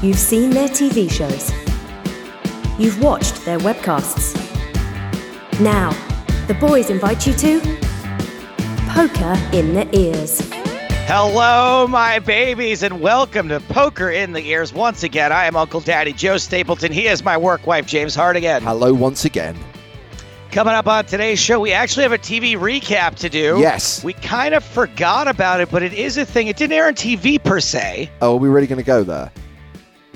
You've seen their TV shows. You've watched their webcasts. Now, the boys invite you to Poker in the Ears. Hello, my babies, and welcome to Poker in the Ears once again. I am Uncle Daddy Joe Stapleton. He is my work wife, James Hartigan. Hello once again. Coming up on today's show, we actually have a TV recap to do. Yes. We kind of forgot about it, but it is a thing. It didn't air on TV per se. Oh, are we really going to go there?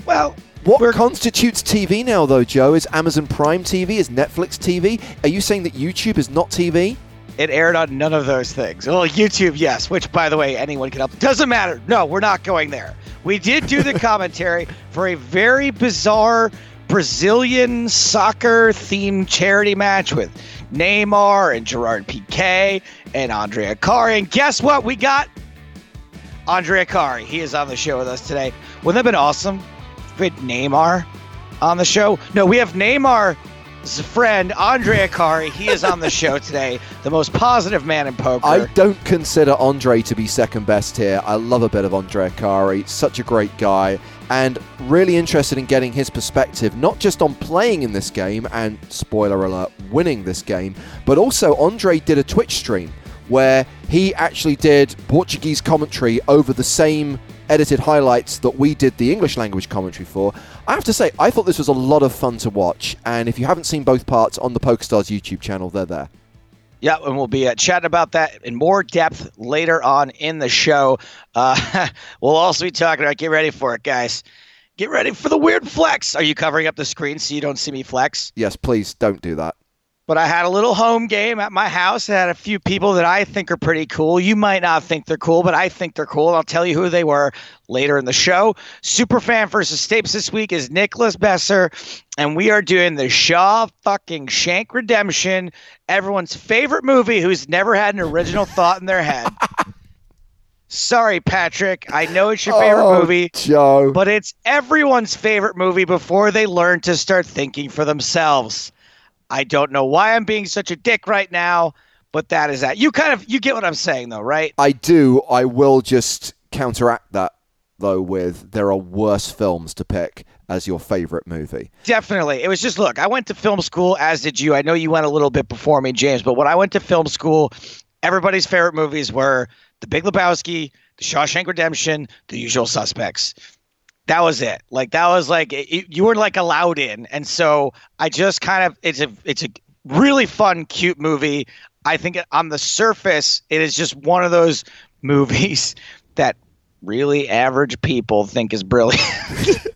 Well, What we're- constitutes TV now, though, Joe? Is Amazon Prime TV? Is Netflix TV? Are you saying that YouTube is not TV? it aired on none of those things. Well, YouTube, yes, which, by the way, anyone can help. Doesn't matter. No, we're not going there. We did do the commentary for a very bizarre Brazilian soccer themed charity match with Neymar and Gerard Piqué and Andre Akkari. And guess what? We got Andre Akkari. He is on the show with us today. Wouldn't that have been awesome? We Neymar on the show. No, we have Neymar's friend, Andre Akkari. He is on the show today. The most positive man in poker. I don't consider Andre to be second best here. I love a bit of Andre Akkari. Such a great guy. And really interested in getting his perspective, not just on playing in this game and, spoiler alert, winning this game, but also Andre did a Twitch stream where he actually did Portuguese commentary over the same edited highlights that we did the English language commentary for. I have to say, I thought this was a lot of fun to watch. And if you haven't seen both parts on the PokerStars YouTube channel, they're there. Yeah, and we'll be uh, chatting about that in more depth later on in the show. Uh, we'll also be talking about get ready for it, guys. Get ready for the weird flex. Are you covering up the screen so you don't see me flex? Yes, please don't do that. But I had a little home game at my house. I had a few people that I think are pretty cool. You might not think they're cool, but I think they're cool. I'll tell you who they were later in the show. Superfan versus Stapes this week is Nicholas Besser, and we are doing the Shaw fucking Shank Redemption, everyone's favorite movie who's never had an original thought in their head. Sorry, Patrick. I know it's your favorite Oh, movie. Joe. But it's everyone's favorite movie before they learn to start thinking for themselves. I don't know why I'm being such a dick right now, but that is that. You kind of you get what I'm saying though, right? I do. I will just counteract that though with there are worse films to pick as your favorite movie. Definitely. It was just look, I went to film school as did you. I know you went a little bit before me, James, but when I went to film school, everybody's favorite movies were The Big Lebowski, The Shawshank Redemption, The Usual Suspects. That was it. Like that was like it, you were like allowed in, and so I just kind of it's a it's a really fun, cute movie. I think on the surface, it is just one of those movies that really average people think is brilliant.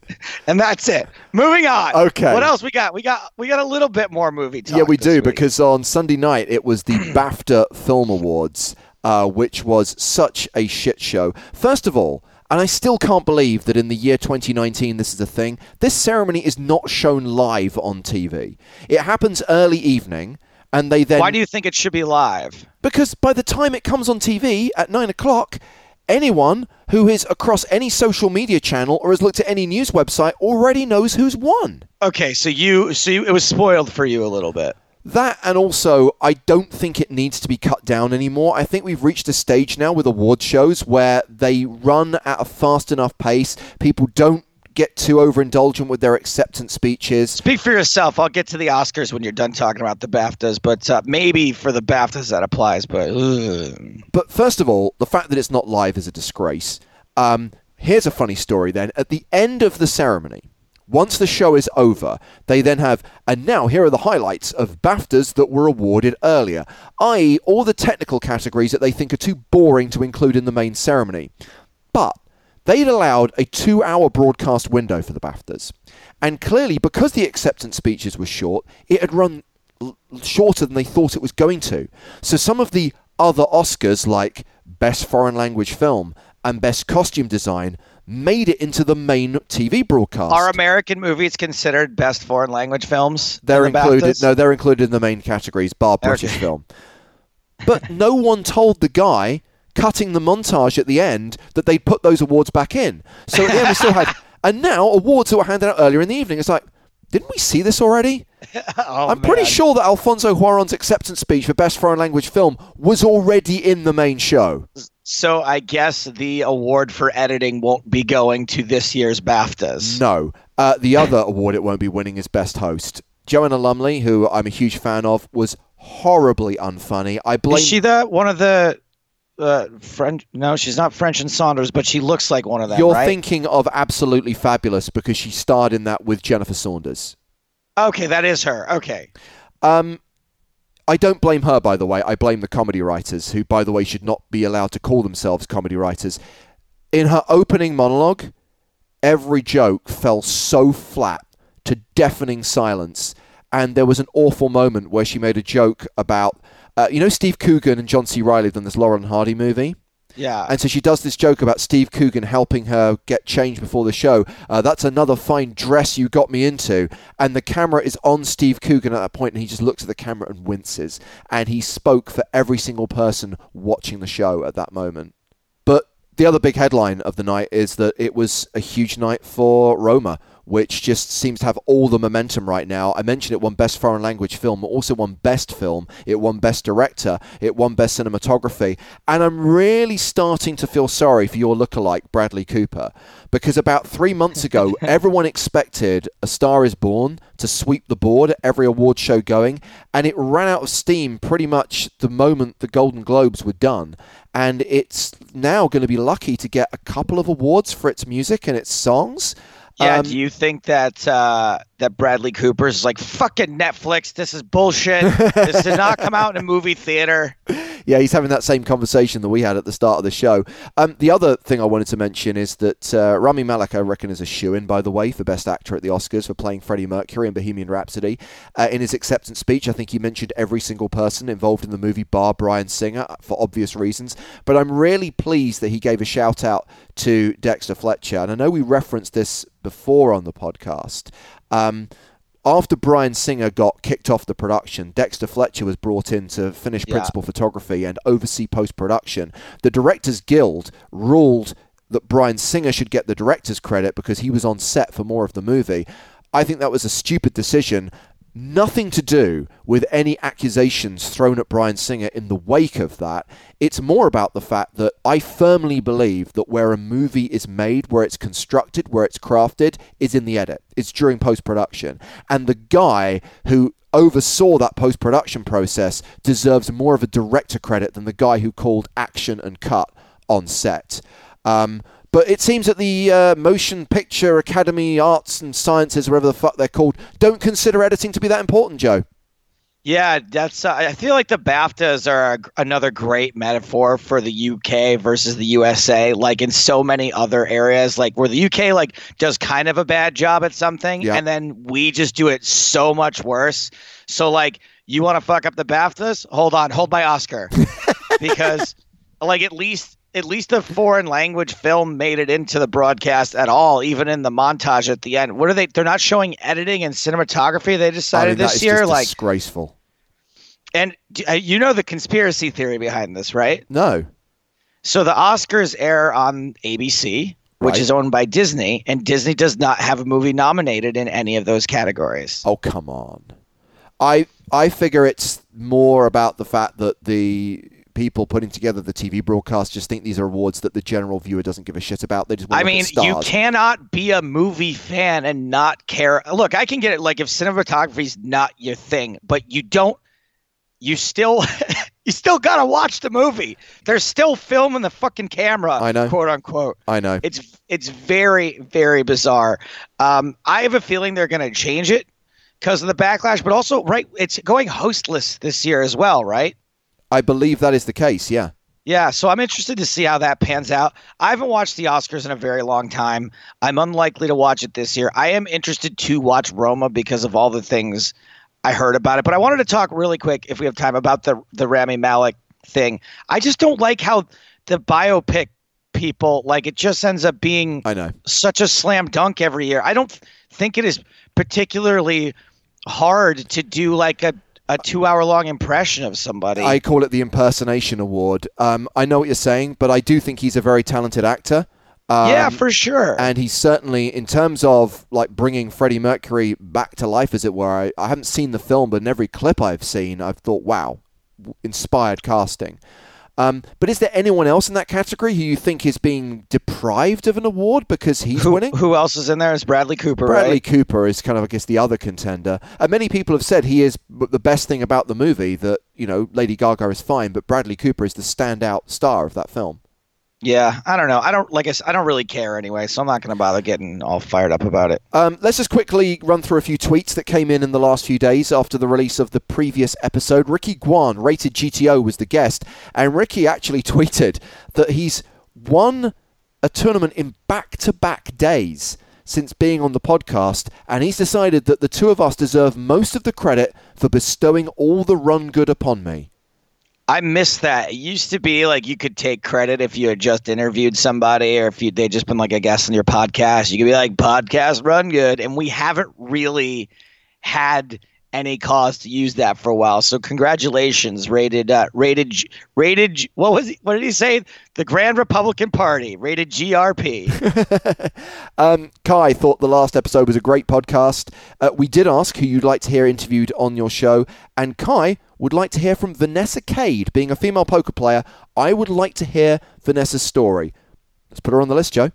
and that's it. Moving on. Okay. What else we got? We got we got a little bit more movie talk. yeah, we do week. because on Sunday night it was the BAFTA Film Awards, uh, which was such a shit show. First of all. And I still can't believe that in the year 2019 this is a thing. This ceremony is not shown live on TV. It happens early evening, and they then Why do you think it should be live? Because by the time it comes on TV at nine o'clock, anyone who is across any social media channel or has looked at any news website already knows who's won. Okay, so you so you, it was spoiled for you a little bit. That and also, I don't think it needs to be cut down anymore. I think we've reached a stage now with award shows where they run at a fast enough pace. People don't get too overindulgent with their acceptance speeches. Speak for yourself. I'll get to the Oscars when you're done talking about the BAFTAs, but uh, maybe for the BAFTAs that applies. But ugh. But first of all, the fact that it's not live is a disgrace. Um, here's a funny story then. At the end of the ceremony, once the show is over, they then have, and now here are the highlights of BAFTAs that were awarded earlier, i.e., all the technical categories that they think are too boring to include in the main ceremony. But they'd allowed a two hour broadcast window for the BAFTAs. And clearly, because the acceptance speeches were short, it had run l- shorter than they thought it was going to. So some of the other Oscars, like Best Foreign Language Film and Best Costume Design, made it into the main TV broadcast. are American movies considered best foreign language films? they're in the included. No, they're included in the main categories, bar British Okay. film. But no one told the guy cutting the montage at the end that they'd put those awards back in. So end we still had, and now awards that were handed out earlier in the evening. It's like, Didn't we see this already? oh, I'm pretty sure that Alfonso Cuarón's acceptance speech for Best Foreign Language Film was already in the main show. So I guess the award for editing won't be going to this year's BAFTAs. No. Uh, the other award it won't be winning is Best Host. Joanna Lumley, who I'm a huge fan of, was horribly unfunny. I blame. Is she the one of the uh, French? No, she's not French and Saunders, but she looks like one of them. You're right? thinking of Absolutely Fabulous because she starred in that with Jennifer Saunders. Okay, that is her. Okay. Um, I don't blame her, by the way. I blame the comedy writers, who, by the way, should not be allowed to call themselves comedy writers. In her opening monologue, every joke fell so flat to deafening silence. And there was an awful moment where she made a joke about, uh, you know, Steve Coogan and John C. Reilly done this Laurel and Hardy movie? Yeah. And so she does this joke about Steve Coogan helping her get changed before the show. Uh, that's another fine dress you got me into. And the camera is on Steve Coogan at that point, and he just looks at the camera and winces. And he spoke for every single person watching the show at that moment. But the other big headline of the night is that it was a huge night for Roma, which just seems to have all the momentum right now. I mentioned it won Best Foreign Language Film, also won Best Film, it won Best Director, it won Best Cinematography, and I'm really starting to feel sorry for your lookalike, Bradley Cooper, because about three months ago, everyone expected A Star is Born to sweep the board at every award show going, and it ran out of steam pretty much the moment the Golden Globes were done. And it's now going to be lucky to get a couple of awards for its music and its songs. Yeah, Um, do you think that uh, that Bradley Cooper is like fucking Netflix? This is bullshit. this did not come out in a movie theater. yeah, he's having that same conversation that we had at the start of the show. Um, the other thing I wanted to mention is that uh, Rami Malek, I reckon, is a shoe in, by the way, for Best Actor at the Oscars for playing Freddie Mercury in Bohemian Rhapsody. Uh, in his acceptance speech, I think he mentioned every single person involved in the movie, bar Bryan Singer, for obvious reasons. But I'm really pleased that he gave a shout out to Dexter Fletcher. And I know we referenced this before on the podcast. Um, after Bryan Singer got kicked off the production, Dexter Fletcher was brought in to finish Yeah. principal photography and oversee post production. The Directors Guild ruled that Bryan Singer should get the director's credit because he was on set for more of the movie. I think that was a stupid decision. Nothing to do with any accusations thrown at Bryan Singer in the wake of that. It's more about the fact that I firmly believe that where a movie is made, where it's constructed, where it's crafted, is in the edit. It's during post production. And the guy who oversaw that post production process deserves more of a director credit than the guy who called action and cut on set. Um, but it seems that the uh, Motion Picture Academy Arts and Sciences, whatever the fuck they're called, don't consider editing to be that important, Joe. Yeah, that's. Uh, I feel like the BAFTAs are a, another great metaphor for the UK versus the USA. Like in so many other areas, like where the UK like does kind of a bad job at something, Yeah. and then we just do it so much worse. So like, you want to fuck up the BAFTAs? Hold on, hold my Oscar, because like at least at least the foreign language film made it into the broadcast at all, even in the montage at the end. What are they? They're not showing editing and cinematography. They I decided mean, this year, like. disgraceful. And uh, you know the conspiracy theory behind this, right? No. So the Oscars air on ABC, which Right. is owned by Disney, and Disney does not have a movie nominated in any of those categories. Oh come on. I I figure it's more about the fact that the people putting together the TV broadcast just think these are awards that the general viewer doesn't give a shit about. They just want I mean, you cannot be a movie fan and not care. Look, I can get it. Like if cinematography is not your thing, but you don't, you still, you still gotta watch the movie. They're still filming the fucking camera. I know. quote unquote. I know. It's it's very very bizarre. Um, I have a feeling they're to change it because of the backlash, but also right, it's going hostless this year as well, right? I believe that is the case. Yeah. Yeah, so I'm interested to see how that pans out. I haven't watched the Oscars in a very long time. I'm unlikely to watch it this year. I am interested to watch Roma because of all the things I heard about it. But I wanted to talk really quick, if we have time, about the the Rami Malek thing. I just don't like how the biopic people like it just ends up being I know. such a slam dunk every year. I don't think it is particularly hard to do like a, a two hour long impression of somebody. I call it the impersonation award. Um, I know what you're saying, but I do think he's a very talented actor. Um, yeah, for sure. and he's certainly in terms of like bringing Freddie Mercury back to life, as it were. I, I haven't seen the film, but in every clip I've seen, I've thought, wow, inspired casting. Um, but is there anyone else in that category who you think is being deprived of an award because he's who, winning? who else is in there? Is Bradley Cooper, Bradley right? Cooper is kind of, I guess, the other contender. And many people have said he is the best thing about the movie. That you know, Lady Gaga is fine, but Bradley Cooper is the standout star of that film. Yeah, I don't know. I don't like. I don't really care anyway, so I'm not going to bother getting all fired up about it. Um, let's just quickly run through a few tweets that came in in the last few days after the release of the previous episode. Ricky Guan, rated GTO, was the guest, and Ricky actually tweeted that he's won a tournament in back to back days since being on the podcast, and he's decided that the two of us deserve most of the credit for bestowing all the run good upon me. I miss that. It used to be like you could take credit if you had just interviewed somebody or if you they just been like a guest on your podcast. You could be like podcast run good, and we haven't really had any cause to use that for a while. So congratulations, rated uh, rated rated. What was he, what did he say? The Grand Republican Party rated GRP. Um, Kai thought the last episode was a great podcast. Uh, we did ask who you'd like to hear interviewed on your show, and Kai would like to hear from Vanessa Kade. Being a female poker player, I would like to hear Vanessa's story. Let's put her on the list, Joe.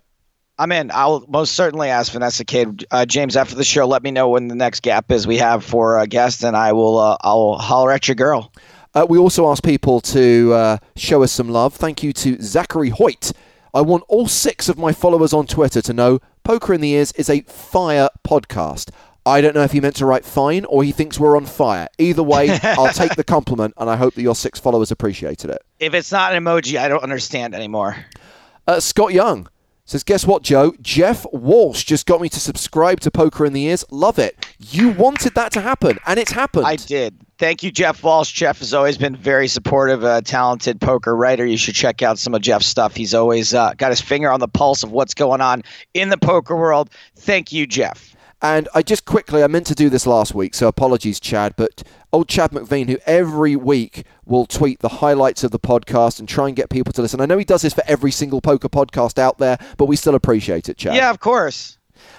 I'm in. I'll most certainly ask Vanessa Kade. Uh, James, after the show, let me know when the next gap is we have for a guest, and I will. Uh, I'll holler at your girl. Uh, we also ask people to uh, show us some love. Thank you to Zachary Hoyt. I want all six of my followers on Twitter to know Poker in the Ears is a fire podcast. I don't know if he meant to write fine or he thinks we're on fire. Either way, I'll take the compliment and I hope that your six followers appreciated it. If it's not an emoji, I don't understand anymore. Uh, Scott Young says, Guess what, Joe? Jeff Walsh just got me to subscribe to Poker in the Ears. Love it. You wanted that to happen, and it's happened. I did. Thank you, Jeff Walsh. Jeff has always been very supportive, a talented poker writer. You should check out some of Jeff's stuff. He's always uh, got his finger on the pulse of what's going on in the poker world. Thank you, Jeff. And I just quickly, I meant to do this last week, so apologies, Chad. But old Chad McVean, who every week will tweet the highlights of the podcast and try and get people to listen. I know he does this for every single poker podcast out there, but we still appreciate it, Chad. Yeah, of course.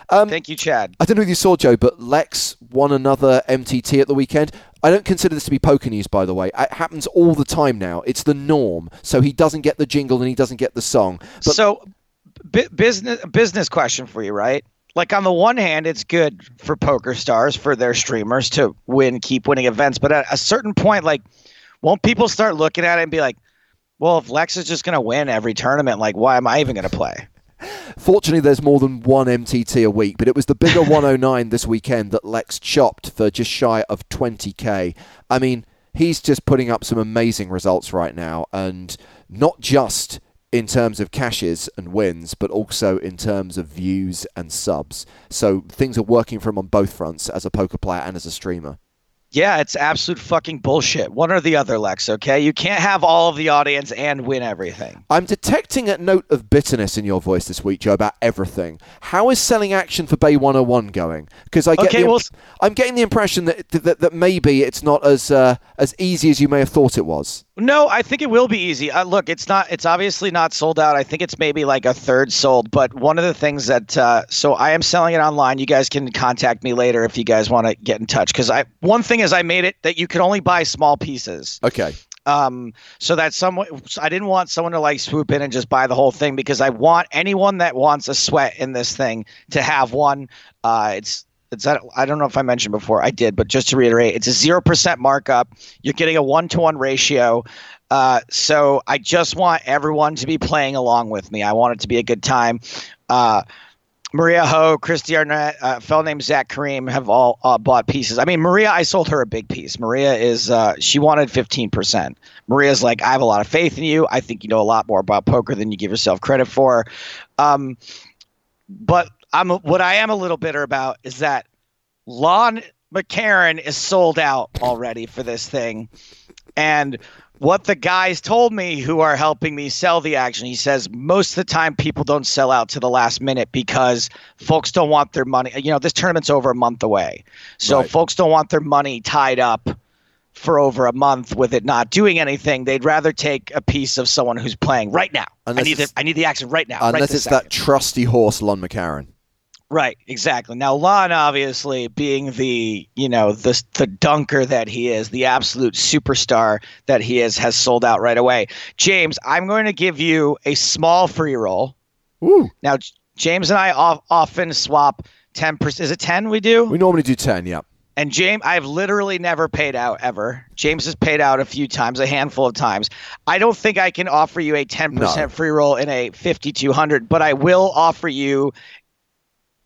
Um, Thank you, Chad. I don't know if you saw, Joe, but Lex won another MTT at the weekend. I don't consider this to be poker news, by the way. It happens all the time now. It's the norm. So he doesn't get the jingle and he doesn't get the song. But so, bu- business business question for you, right? Like on the one hand, it's good for poker stars for their streamers to win, keep winning events, but at a certain point, like, won't people start looking at it and be like, "Well, if Lex is just going to win every tournament, like, why am I even going to play?" Fortunately, there's more than one MTT a week, but it was the bigger 109 this weekend that Lex chopped for just shy of 20k. I mean, he's just putting up some amazing results right now, and not just in terms of cashes and wins, but also in terms of views and subs. So things are working for him on both fronts as a poker player and as a streamer. Yeah, it's absolute fucking bullshit. One or the other, Lex, okay? You can't have all of the audience and win everything. I'm detecting a note of bitterness in your voice this week, Joe, about everything. How is selling action for Bay 101 going? Because I get Okay, the, well- I'm getting the impression that, that that maybe it's not as uh, as easy as you may have thought it was. No, I think it will be easy. Uh, look, it's not. It's obviously not sold out. I think it's maybe like a third sold. But one of the things that uh, so I am selling it online. You guys can contact me later if you guys want to get in touch. Because I one thing is I made it that you can only buy small pieces. Okay. Um, so that someone I didn't want someone to like swoop in and just buy the whole thing because I want anyone that wants a sweat in this thing to have one. Uh, it's I don't know if I mentioned before. I did, but just to reiterate, it's a zero percent markup. You're getting a one to one ratio. Uh, so I just want everyone to be playing along with me. I want it to be a good time. Uh, Maria Ho, Kristy Arnett, uh, fellow named Zach Kareem have all uh, bought pieces. I mean, Maria, I sold her a big piece. Maria is, uh, she wanted 15%. Maria's like, I have a lot of faith in you. I think you know a lot more about poker than you give yourself credit for. Um, but I'm what I am a little bitter about is that Lon McEachern is sold out already for this thing. And what the guys told me who are helping me sell the action, he says most of the time people don't sell out to the last minute because folks don't want their money. You know, this tournament's over a month away. So Right. folks don't want their money tied up for over a month with it not doing anything. They'd rather take a piece of someone who's playing right now. Unless I need the, I need the action right now. Unless right it's that trusty horse, Lon McEachern. Right, exactly. Now, Lon, obviously, being the you know the the dunker that he is, the absolute superstar that he is, has sold out right away. James, I'm going to give you a small free roll. Ooh. Now, James and I of, often swap ten percent. Is it ten we do? We normally do 10, yeah. And James, I've literally never paid out ever. James has paid out a few times, a handful of times. I don't think I can offer you a 10% No. free roll in a 5200, but I will offer you,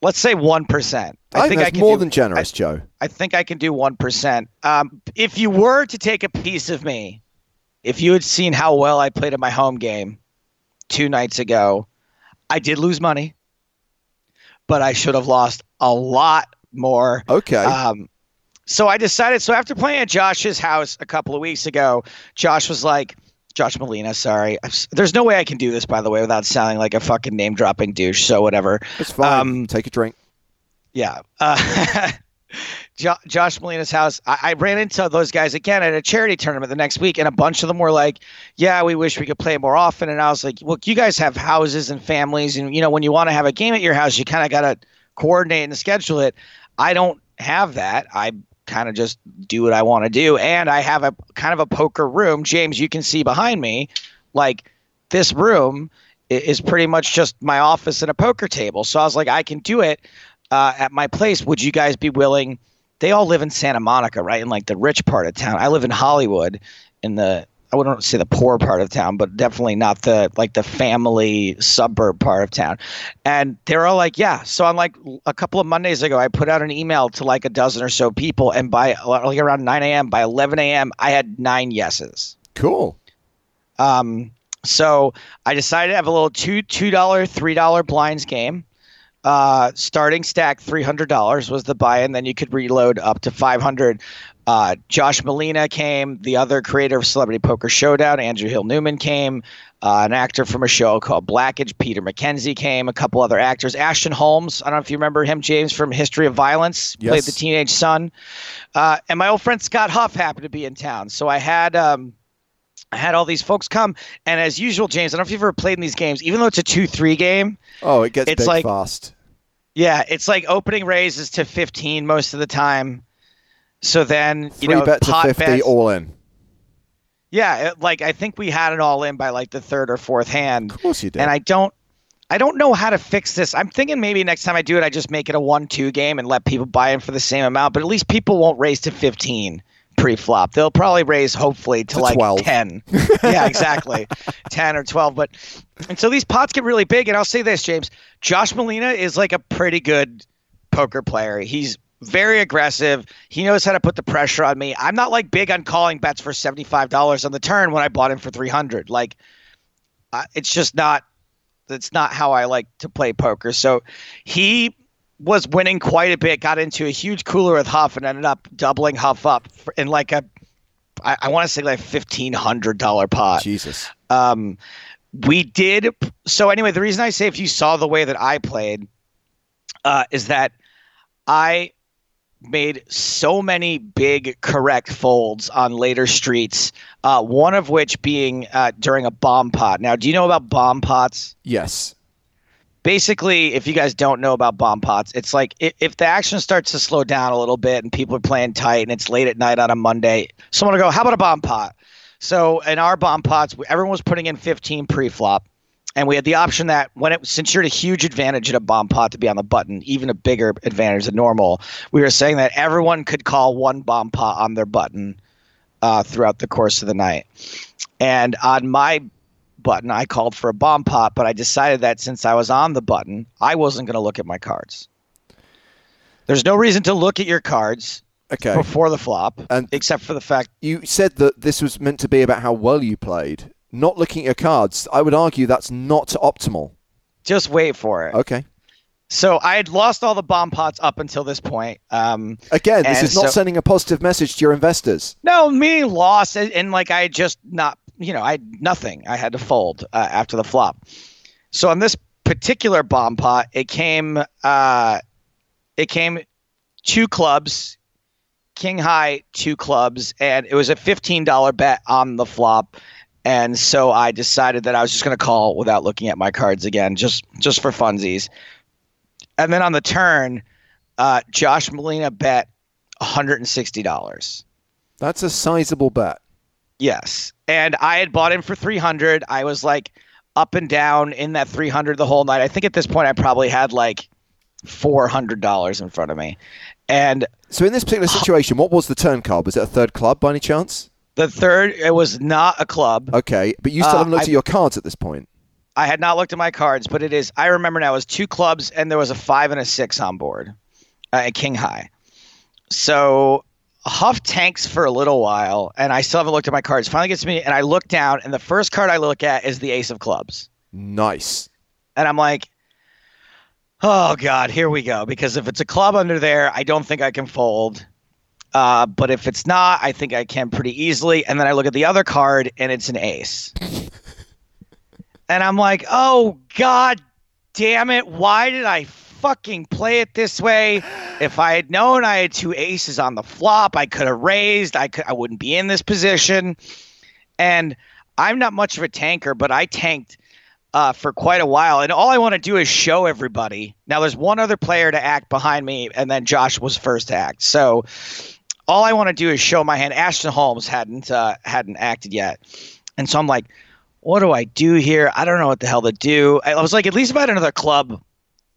let's say 1%. I, think I that's can more do, than generous, Joe. I think I can do 1%. Um, if you were to take a piece of me, if you had seen how well I played in my home game two nights ago, I did lose money, but I should have lost a lot more. Okay. Um, so I decided. So after playing at Josh's house a couple of weeks ago, Josh was like, Josh Malina, sorry. S- There's no way I can do this, by the way, without sounding like a fucking name dropping douche. So whatever. it's fine. um, Take a drink. Yeah. Uh, jo- Josh Malina's house. I-, I ran into those guys again at a charity tournament the next week, and a bunch of them were like, "Yeah, we wish we could play more often." And I was like, "Well, you guys have houses and families, and you know, when you want to have a game at your house, you kind of got to coordinate and schedule it. I don't have that. I kind of just do what I want to do, and I have a kind of a poker room. James, you can see behind me, like this room is pretty much just my office and a poker table. So I was like, I can do it uh, at my place. Would you guys be willing? They all live in Santa Monica, right? In like the rich part of town. I live in Hollywood, in the I wouldn't say the poor part of town, but definitely not the like the family suburb part of town. And they're all like, yeah. So on like a couple of Mondays ago, I put out an email to like a dozen or so people, and by like around 9 a.m., by 11 a.m., I had nine yeses. Cool. Um, so I decided to have a little two two dollar, three dollar blinds game. Uh, starting stack three hundred dollars was the buy-in. Then you could reload up to five hundred. Uh, Josh Malina came. The other creator of Celebrity Poker Showdown, Andrew Hill Newman came. Uh, an actor from a show called Black-ish, Peter McKenzie came. A couple other actors. Ashton Holmes. I don't know if you remember him, James, from History of Violence. Played the teenage son. Uh, and my old friend Scott Huff happened to be in town, so I had. Um, I had all these folks come, and as usual, James, I don't know if you've ever played in these games, even though it's a two-three game. Oh, it gets It's big like- fast. Yeah, it's like opening raises to fifteen most of the time. So then you Three know bet to pot 50, bets- all in. yeah, it, like I think we had it all in by like the third or fourth hand, Of course you did. and I don't. I don't know how to fix this. I'm thinking maybe next time I do it, I just make it a one-two game and let people buy in for the same amount. But at least people won't raise to 15 pre-flop. They'll probably raise hopefully to, To like 12. 10. yeah, exactly, 10 or 12. But and so these pots get really big. And I'll say this, James, Josh Malina is like a pretty good poker player. He's very aggressive. He knows how to put the pressure on me. I'm not like big on calling bets for $75 on the turn when I bought him for 300. Like uh, it's just not that's not how I like to play poker. So he was winning quite a bit, got into a huge cooler with Huff and ended up doubling Huff up for, in like a I, I want to say like fifteen hundred dollar pot. Jesus. Um, we did so anyway. The reason I say if you saw the way that I played, uh, is that I made so many big correct folds on later streets. Uh, one of which being uh, during a bomb pot. Now, do you know about bomb pots? Yes. basically, if you guys don't know about bomb pots, it's like if, if the action starts to slow down a little bit and people are playing tight and it's late at night on a Monday, someone will go, "How about a bomb pot?" So in our bomb pots, everyone was putting in 15 pre-flop, and we had the option that when it since you're at a huge advantage in a bomb pot to be on the button, even a bigger advantage than normal, we were saying that everyone could call one bomb pot on their button uh, throughout the course of the night. And on my button, I called for a bomb pot, but I decided that since I was on the button, I wasn't going to look at my cards. There's no reason to look at your cards Okay. before the flop, And- except for the fact You said that this was meant to be about how well you played, not looking at your cards. I would argue that's not optimal. just wait for it. Okay. So I had lost all the bomb pots up until this point. Um, Again, this is not so- sending a positive message to your investors. No, me lost, and, and like I just not, you know, I had nothing. I had to fold uh, after the flop. So on this particular bomb pot, it came, uh, it came two clubs, king high, two clubs, and it was a fifteen dollar bet on the flop. And so I decided that I was just going to call without looking at my cards again, just just for funsies. And then on the turn, uh, Josh Malina bet one hundred and sixty dollars. That's a sizable bet. Yes, and I had bought him for three hundred. I was like up and down in that three hundred the whole night. I think at this point I probably had like four hundred dollars in front of me, and So in this particular situation, what was the turn card? Was it a third club by any chance? The third it was not a club. Okay, but you still Uh, haven't looked I- at your cards at this point. I had not looked at my cards, but it is. I remember now. It was two clubs, and there was a five and a six on board, uh, at King High. So Huff tanks for a little while, and I still haven't looked at my cards. Finally gets to me, and I look down, and the first card I look at is the Ace of Clubs, Nice. and I'm like, "Oh God, here we go." Because if it's a club under there, I don't think I can fold. Uh, but if it's not, I think I can pretty easily. And then I look at the other card, and it's an ace. and I'm like, oh, God damn it. Why did I fucking play it this way? If I had known I had two aces on the flop, I could have raised. I could I wouldn't be in this position. And I'm not much of a tanker, but I tanked uh, for quite a while. And all I want to do is show everybody. Now there's one other player to act behind me, and then Josh was first to act. So all I want to do is show my hand. Ashton Holmes hadn't uh, hadn't acted yet, and so I'm like, what do I do here? I don't know what the hell to do. I was like, at least if I had another club,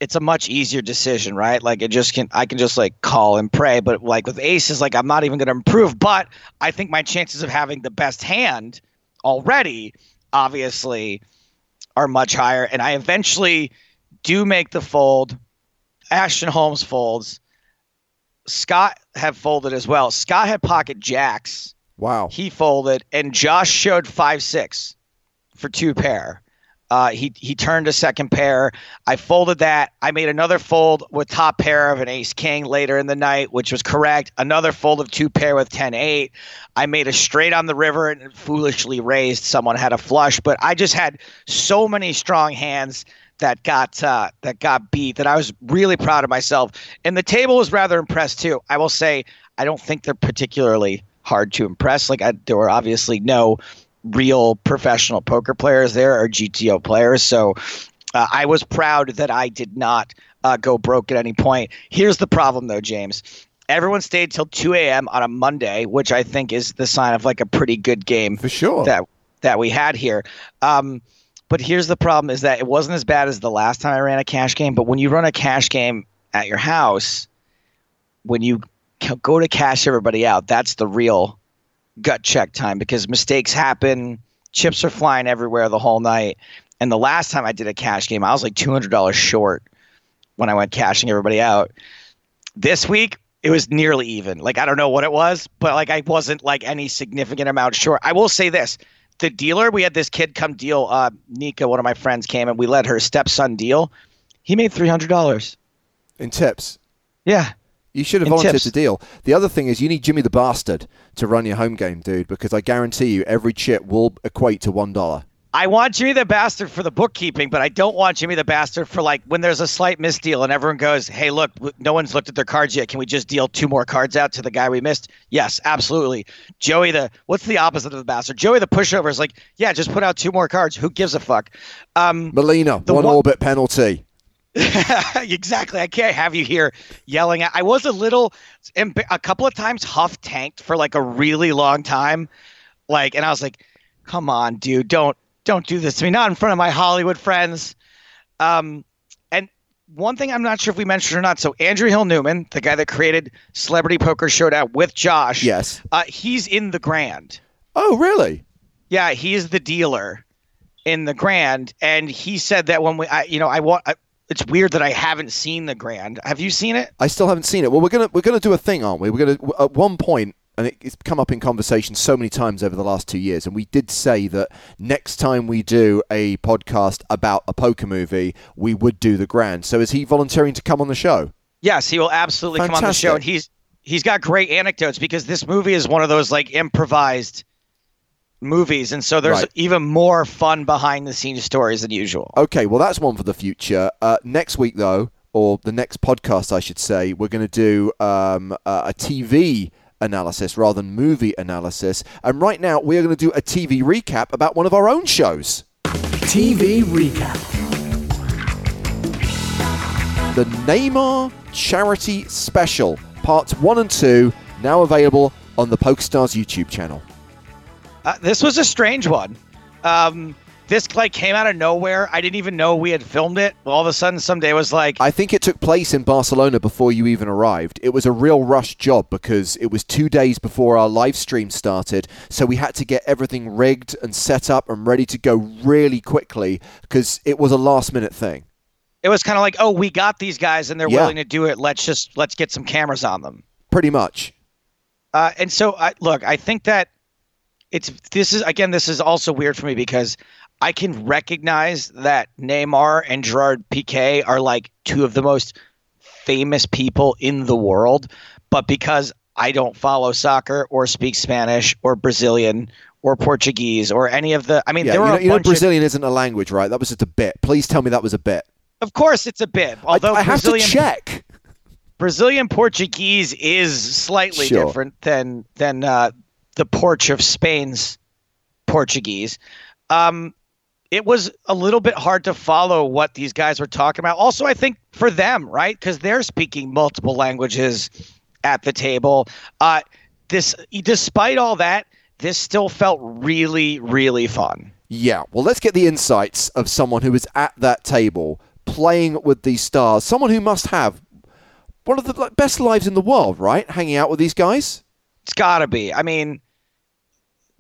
it's a much easier decision, right? Like it just can I can just like call and pray. But like with aces, like I'm not even going to improve. But I think my chances of having the best hand already, obviously, are much higher. And I eventually do make the fold. Ashton Holmes folds. Scott had folded as well. Scott had pocket jacks. Wow. He folded, and Josh showed five six for two pair. Uh, he he turned a second pair. I folded that. I made another fold with top pair of an ace king later in the night, which was correct. Another fold of two pair with 10 8. I made a straight on the river and foolishly raised. Someone had a flush, but I just had so many strong hands that got uh, that got beat that I was really proud of myself. And the table was rather impressed too. I will say I don't think they're particularly hard to impress. Like I, there were obviously no real professional poker players there or GTO players. So uh, I was proud that I did not uh, go broke at any point. Here's the problem though, James. Everyone stayed till 2 a.m. on a Monday, which I think is the sign of like a pretty good game For sure. that that we had here. Um, but here's the problem: is that it wasn't as bad as the last time I ran a cash game. But when you run a cash game at your house, when you go to cash everybody out, that's the real gut check time because mistakes happen. Chips are flying everywhere the whole night. And the last time I did a cash game, I was like two hundred dollars short when I went cashing everybody out. This week, it was nearly even. Like I don't know what it was, but like I wasn't like any significant amount short. I will say this: the dealer, we had this kid come deal. Uh, Nika, one of my friends, came and we let her stepson deal. He made three hundred dollars. In tips. Yeah, You should have volunteered tips. to deal. The other thing is you need Jimmy the Bastard to run your home game, dude, because I guarantee you every chip will equate to one dollar. I want Jimmy the Bastard for the bookkeeping, but I don't want Jimmy the Bastard for like when there's a slight misdeal and everyone goes, "Hey, look, no one's looked at their cards yet. Can we just deal two more cards out to the guy we missed?" Yes, absolutely. Joey the what's the opposite of the bastard? Joey the pushover is like, "Yeah, just put out two more cards. Who gives a fuck?" Um, Malina, The one one- orbit penalty. exactly. I can't have you here yelling at. I was a little, a couple of times Huff tanked for like a really long time, like, and I was like, "Come on, dude, don't don't do this to me. Not in front of my Hollywood friends." Um, and one thing I'm not sure if we mentioned or not. So Andrew Hill Newman, the guy that created Celebrity Poker Showdown with Josh, Yes. uh, he's in the Grand. Oh, really? Yeah, he's the dealer in the Grand, and he said that when we, I, you know, I want. I, it's weird that I haven't seen the Grand. Have you seen it? I still haven't seen it. Well, we're gonna we're gonna do a thing, aren't we? We're gonna at one point, and it, it's come up in conversation so many times over the last two years, and we did say that next time we do a podcast about a poker movie, we would do the grand. So is he volunteering to come on the show? Yes, he will absolutely come on the show, and he's he's got great anecdotes because this movie is one of those like improvised movies, and so there's Right. even more fun behind the scenes stories than usual. Okay, well that's one for the future. Uh, next week, though, or the next podcast, I should say, we're going to do um, uh, a TV analysis rather than movie analysis. And right now, we are going to do a TV recap about one of our own shows. TV recap. The Neymar Charity Special, parts one and two, now available on the PokerStars YouTube channel. Uh, this was a strange one. Um, this like came out of nowhere. I didn't even know we had filmed it. All of a sudden, someday it was like, I think it took place in Barcelona before you even arrived. It was a real rush job because it was two days before our live stream started, so we had to get everything rigged and set up and ready to go really quickly because it was a last minute thing. it was kind of like, oh, we got these guys and they're Yeah. willing to do it. Let's just let's get some cameras on them. Pretty much. Uh, and so, I, look, I think that it's this is again, this is also weird for me because I can recognize that Neymar and Gerard Piqué are like two of the most famous people in the world, but because I don't follow soccer or speak Spanish or Brazilian or Portuguese or any of the, I mean, Yeah, there you know, you know bunch of, Brazilian isn't a language, right? That was just a bit. Please tell me that was a bit. of course, it's a bit. I, Although I have Brazilian to check. Brazilian Portuguese is slightly Sure. different than than uh, the Porch of Spain's Portuguese. Um, it was a little bit hard to follow what these guys were talking about. Also, I think for them, right, because they're speaking multiple languages at the table. Uh, this, despite all that, this still felt really, really fun. Yeah, well, let's get the insights of someone who was at that table playing with these stars. Someone who must have one of the best lives in the world, right? Hanging out with these guys. It's got to be. I mean,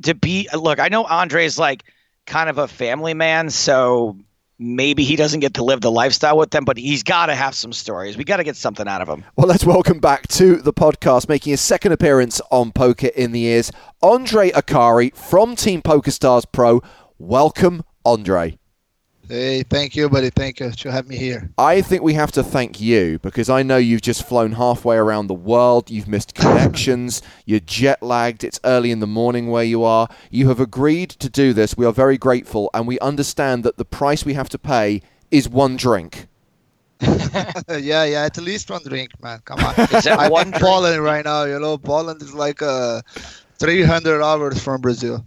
to be look, I know Andre's like kind of a family man, so maybe he doesn't get to live the lifestyle with them, but he's got to have some stories. We got to get something out of him. Well, let's welcome back to the podcast, making his second appearance on Poker in the Ears, Andre Akkari from Team Poker Stars Pro. Welcome, Andre. Hey, thank you, buddy. Thank you to have me here. I think we have to thank you because I know you've just flown halfway around the world. You've missed connections. You're jet lagged. It's early in the morning where you are. You have agreed to do this. We are very grateful, and we understand that the price we have to pay is one drink. yeah, yeah, at least one drink, man. Come on. I'm in? Poland right now. You know, Poland is like uh, 300 hours from Brazil.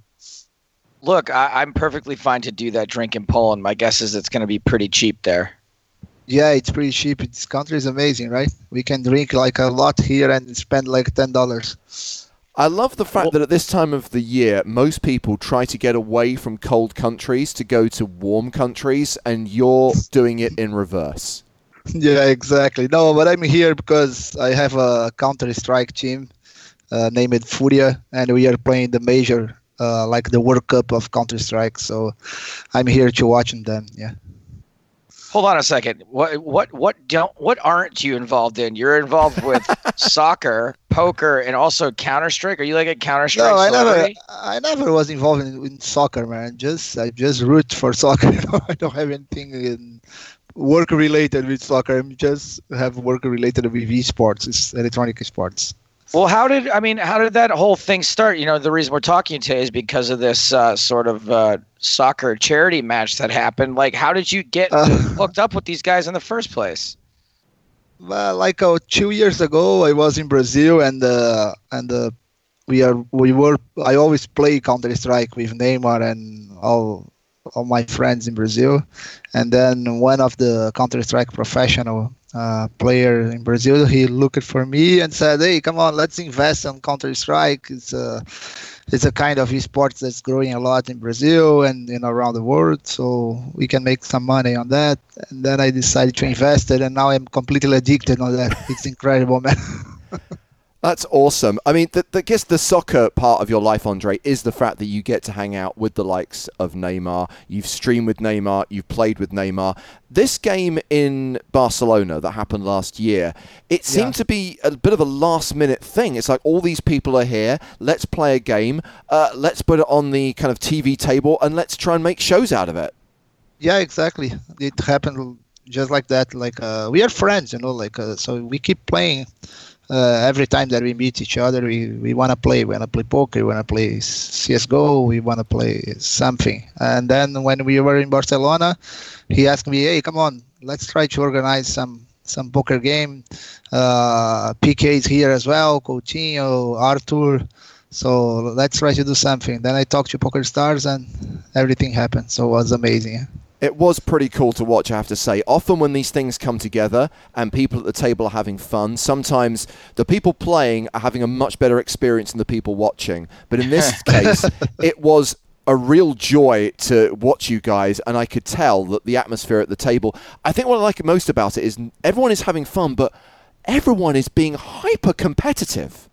Look, I, I'm perfectly fine to do that drink in Poland. My guess is it's going to be pretty cheap there. Yeah, it's pretty cheap. This country is amazing, right? We can drink like a lot here and spend like ten dollars. I love the fact that at this time of the year, most people try to get away from cold countries to go to warm countries, and you're doing it in reverse. yeah, exactly. No, but I'm here because I have a Counter Strike team uh, named Furia, and we are playing the major, uh, like the World Cup of Counter Strike. So I'm here to watching them. Yeah. Hold on a second. What what what don't what aren't you involved in? You're involved with soccer, poker, and also Counter Strike. Are you like a Counter Strike No, I never. I never was involved in, in soccer, man. Just I just root for soccer. I don't have anything in work related with soccer. I'm just have work related with esports, it's electronic sports. Well, how did I mean? How did that whole thing start? You know, the reason we're talking today is because of this uh, sort of uh, soccer charity match that happened. Like, how did you get Uh. hooked up with these guys in the first place? Well, like uh, two years ago, I was in Brazil, and uh, and uh, we are we were. I always play Counter Strike with Neymar and all all my friends in Brazil, and then one of the Counter Strike professional uh, player in Brazil, he looked for me and said, "Hey, come on, let's invest on Counter Strike. It's a it's a kind of esports that's growing a lot in Brazil and know, around the world, so we can make some money on that." And then I decided to invest it, and now I'm completely addicted on that. It's incredible, man. That's awesome. I mean, the, the, I guess the soccer part of your life, Andre, is the fact that you get to hang out with the likes of Neymar. You've streamed with Neymar. You've played with Neymar. This game in Barcelona that happened last year, it seemed Yeah. to be a bit of a last-minute thing. It's like all these people are here. Let's play a game. Uh, let's put it on the kind of TV table and let's try and make shows out of it. yeah, exactly. It happened just like that. Like uh, we are friends, you know. Like uh, so, we keep playing. Uh, every time that we meet each other, we, we want to play. We want to play poker. We want to play CS:GO. We want to play something. And then when we were in Barcelona, he asked me, "Hey, come on, let's try to organize some some poker game. Uh, PK's here as well, Coutinho, Arthur. So let's try to do something. Then I talked to Poker Stars and everything happened. So it was amazing. It was pretty cool to watch, I have to say. Often, when these things come together and people at the table are having fun, sometimes the people playing are having a much better experience than the people watching. But in this case, it was a real joy to watch you guys, and I could tell that the atmosphere at the table. I think what I like most about it is everyone is having fun, but everyone is being hyper competitive.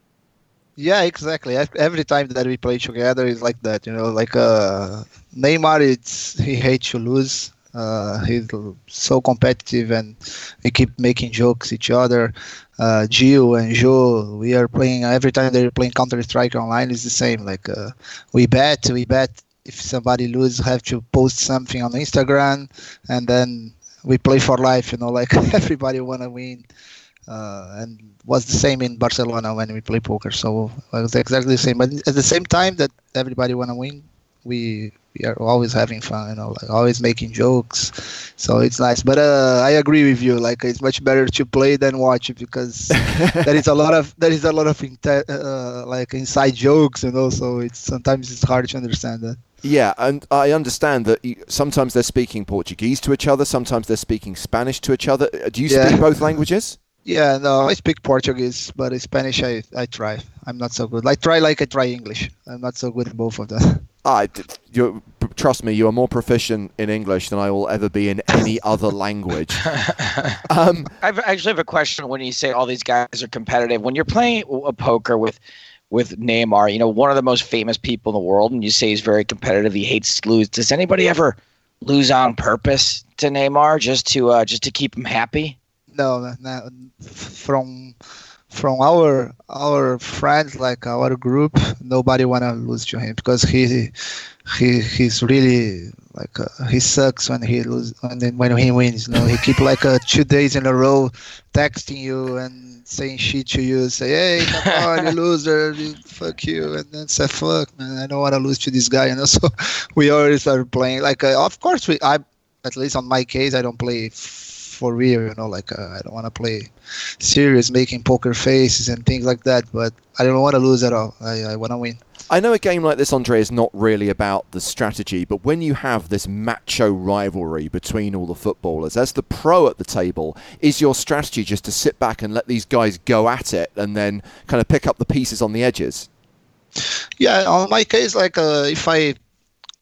Yeah, exactly. Every time that we play together is like that. You know, like uh, Neymar, it's he hates to lose. Uh, he's so competitive and we keep making jokes each other. Uh, Gio and Joe, we are playing every time they're playing Counter Strike online is the same. Like uh, we bet, we bet if somebody loses, have to post something on Instagram, and then we play for life. You know, like everybody wanna win. Uh, and was the same in Barcelona when we play poker. So it was exactly the same. But at the same time that everybody want to win, we we are always having fun. You know, like always making jokes. So it's nice. But uh, I agree with you. Like it's much better to play than watch because there is a lot of there is a lot of uh, like inside jokes. You know, so it's sometimes it's hard to understand that. Yeah, and I understand that sometimes they're speaking Portuguese to each other, sometimes they're speaking Spanish to each other. Do you yeah. speak both languages? Yeah, no, I speak Portuguese, but in Spanish I, I try. I'm not so good. I try like I try English. I'm not so good at both of them. I, you, trust me, you are more proficient in English than I will ever be in any other language. Um, I actually have a question. When you say all these guys are competitive, when you're playing a poker with with Neymar, you know, one of the most famous people in the world, and you say he's very competitive, he hates to lose. Does anybody ever lose on purpose to Neymar just to uh, just to keep him happy? No, no from from our our friends like our group nobody wanna lose to him because he he he's really like uh, he sucks when he lose when when he wins you know? He keep like uh, two days in a row texting you and saying shit to you say hey on you loser fuck you and then say fuck man i don't want to lose to this guy you know? So we always are playing like uh, of course we i at least on my case i don't play for real, you know, like uh, I don't want to play serious, making poker faces and things like that. But I don't want to lose at all. I, I want to win. I know a game like this, Andre, is not really about the strategy, but when you have this macho rivalry between all the footballers, as the pro at the table, is your strategy just to sit back and let these guys go at it and then kind of pick up the pieces on the edges? Yeah, on my case, like uh, if I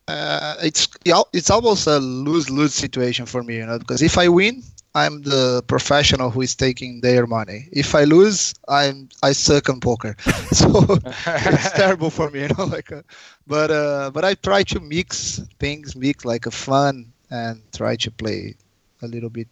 uh, it's it's almost a lose lose situation for me, you know, because if I win, I'm the professional who is taking their money. If I lose, I'm I suck on poker, so it's terrible for me, you know. Like, uh, but uh, but I try to mix things, mix like a fun, and try to play a little bit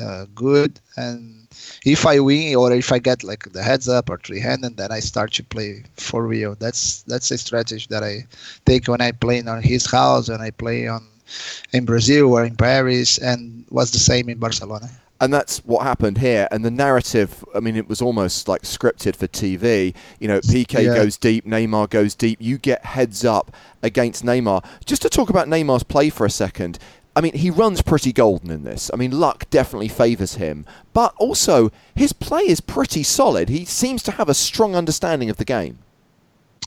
uh, good. And if I win or if I get like the heads up or three handed, then I start to play for real. That's that's a strategy that I take when I play on his house and I play on in Brazil or in Paris, and was the same in Barcelona. And that's what happened here. And the narrative, I mean, it was almost like scripted for TV. You know, Piqué yeah. goes deep, Neymar goes deep. You get heads up against Neymar. Just to talk about Neymar's play for a second. I mean, he runs pretty golden in this. I mean, luck definitely favours him. But also, his play is pretty solid. He seems to have a strong understanding of the game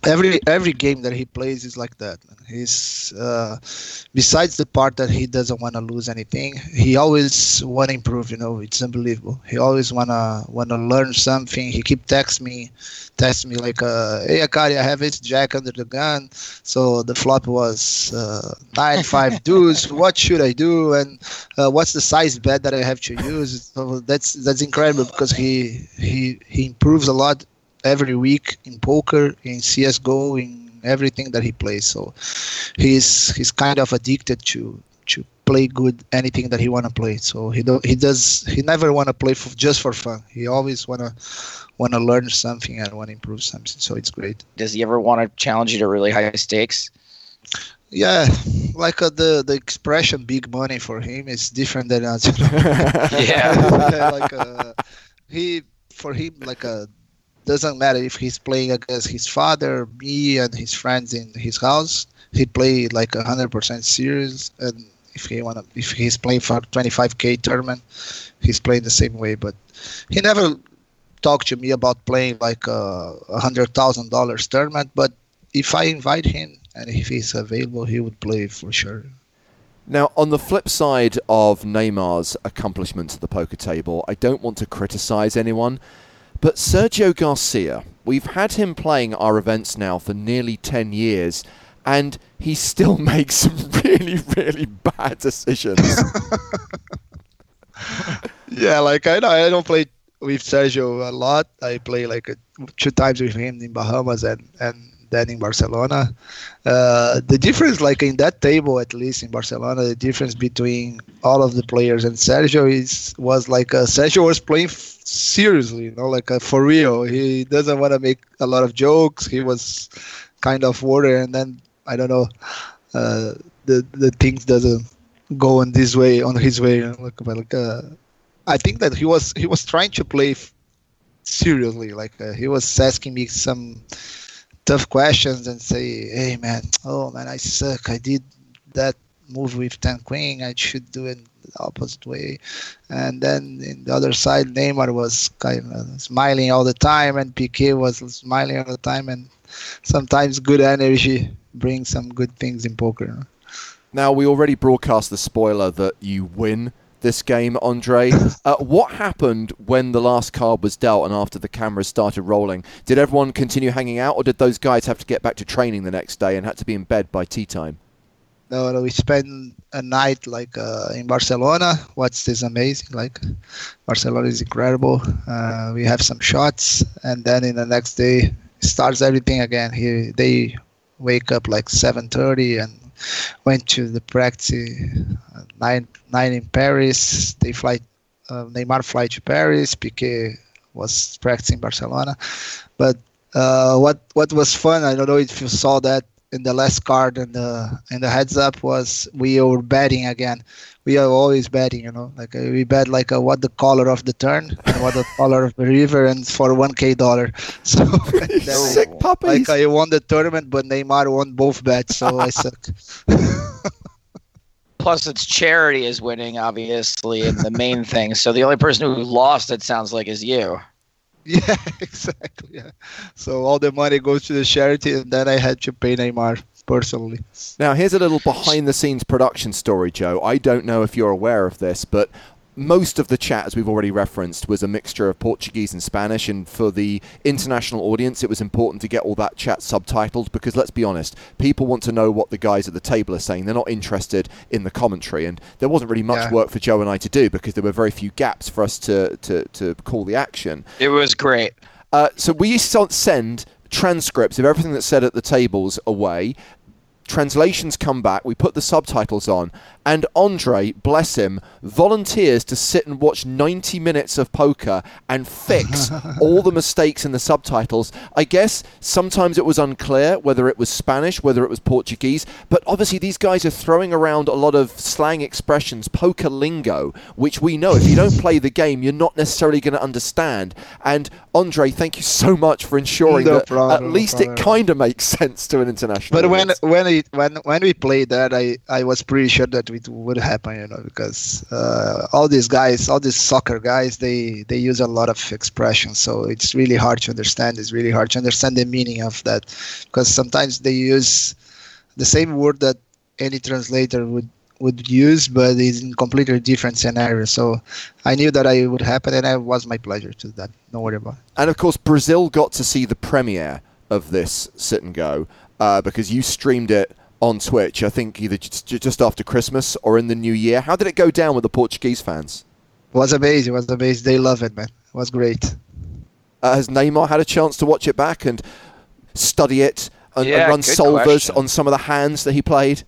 every every game that he plays is like that. He's uh, besides the part that he doesn't want to lose anything, he always want to improve. You know, it's unbelievable. He always wanna wanna learn something. He keep text me, text me like, uh, "Hey Akkari, I have this jack under the gun." So the flop was uh, nine five deuce. What should I do? And uh, what's the size bet that I have to use? So that's that's incredible because he he he improves a lot every week in poker, in CS:GO, in everything that he plays. So he's he's kind of addicted to to play good anything that he want to play. So he do, he does he never want to play for, just for fun. He always want to want to learn something and want to improve something. So it's great. Does he ever want to challenge you to really high stakes? Yeah, like uh, the the expression "big money" for him is different than us. yeah. like uh, he for him like a uh, doesn't matter if he's playing against his father, me, and his friends in his house. He played like a hundred percent serious, and if he wanna if he's playing for 25k tournament, he's playing the same way. But he never talked to me about playing like a hundred thousand dollars tournament. But if I invite him and if he's available, he would play for sure. Now, on the flip side of Neymar's accomplishments at the poker table, I don't want to criticize anyone, but Sergio Garcia, we've had him playing our events now for nearly 10 years, and he still makes some really, really bad decisions. yeah, like I know I don't play with Sergio a lot. I play like a, two times with him in Bahamas and and then in Barcelona. Uh, the difference, like in that table, at least in Barcelona, the difference between all of the players and Sergio is was like uh, Sergio was playing seriously, you know, like uh, for real. He doesn't want to make a lot of jokes. He was kind of water, and then I don't know, uh, the the things doesn't go on this way on his way. You know, like, like uh, I think that he was he was trying to play f- seriously. Like uh, he was asking me some tough questions and say, "Hey man, oh man, I suck. I did that move with ten queen. I should do it the opposite way." And then in the other side, Neymar was kind of smiling all the time, and Piqué was smiling all the time. And sometimes good energy brings some good things in poker. Now we already broadcast the spoiler that you win this game, Andre. Uh, what happened when the last card was dealt and after the cameras started rolling? Did everyone continue hanging out, or did those guys have to get back to training the next day and had to be in bed by tea time? No we spend a night like uh, in Barcelona. What's this amazing? Like Barcelona is incredible. Uh, we have some shots, and then in the next day starts everything again. Here they wake up like 7:30 and went to the practice uh, nine nine in Paris. They fly uh, Neymar fly to Paris. Piqué was practicing Barcelona, but uh, what what was fun? I don't know if you saw that in the last card and the in the heads up was we were betting again. We are always betting, you know, like uh, we bet like uh, what the color of the turn and what the color of the river, and for one k dollar. So sick puppies. Like I won the tournament, but Neymar won both bets, so I suck. Plus, it's charity is winning, obviously, and the main thing. So the only person who lost, it sounds like, is you. Yeah, exactly. Yeah. So all the money goes to the charity, and then I had to pay Neymar personally. Now, here's a little behind the scenes production story, Joe. I don't know if you're aware of this, but most of the chat, as we've already referenced, was a mixture of Portuguese and Spanish. And for the international audience, it was important to get all that chat subtitled because, let's be honest, people want to know what the guys at the table are saying. They're not interested in the commentary. And there wasn't really much Yeah. work for Joe and I to do because there were very few gaps for us to, to, to call the action. It was great. Uh, so we send transcripts of everything that's said at the tables away. Translations come back. We put the subtitles on, and Andre, bless him, volunteers to sit and watch 90 minutes of poker and fix all the mistakes in the subtitles. I guess sometimes it was unclear whether it was Spanish, whether it was Portuguese, but obviously these guys are throwing around a lot of slang expressions, poker lingo, which we know if you don't play the game, you're not necessarily going to understand. And Andre, thank you so much for ensuring No that problem, at no least it kind of makes sense to an international. But when when it when when we played that, I I was pretty sure that it would happen, you know, because uh, all these guys, all these soccer guys, they they use a lot of expressions, so it's really hard to understand. It's really hard to understand the meaning of that, because sometimes they use the same word that any translator would would use, but it's in completely different scenario. So I knew that I would happen, and it was my pleasure to that. Don't worry about it. And of course, Brazil got to see the premiere of this sit and go uh, because you streamed it on Twitch. I think either just, just after Christmas or in the new year. How did it go down with the Portuguese fans? It was amazing. It was amazing. They love it, man. It was great. Uh, has Neymar had a chance to watch it back and study it and, Yeah, and run solvers question. on some of the hands that he played?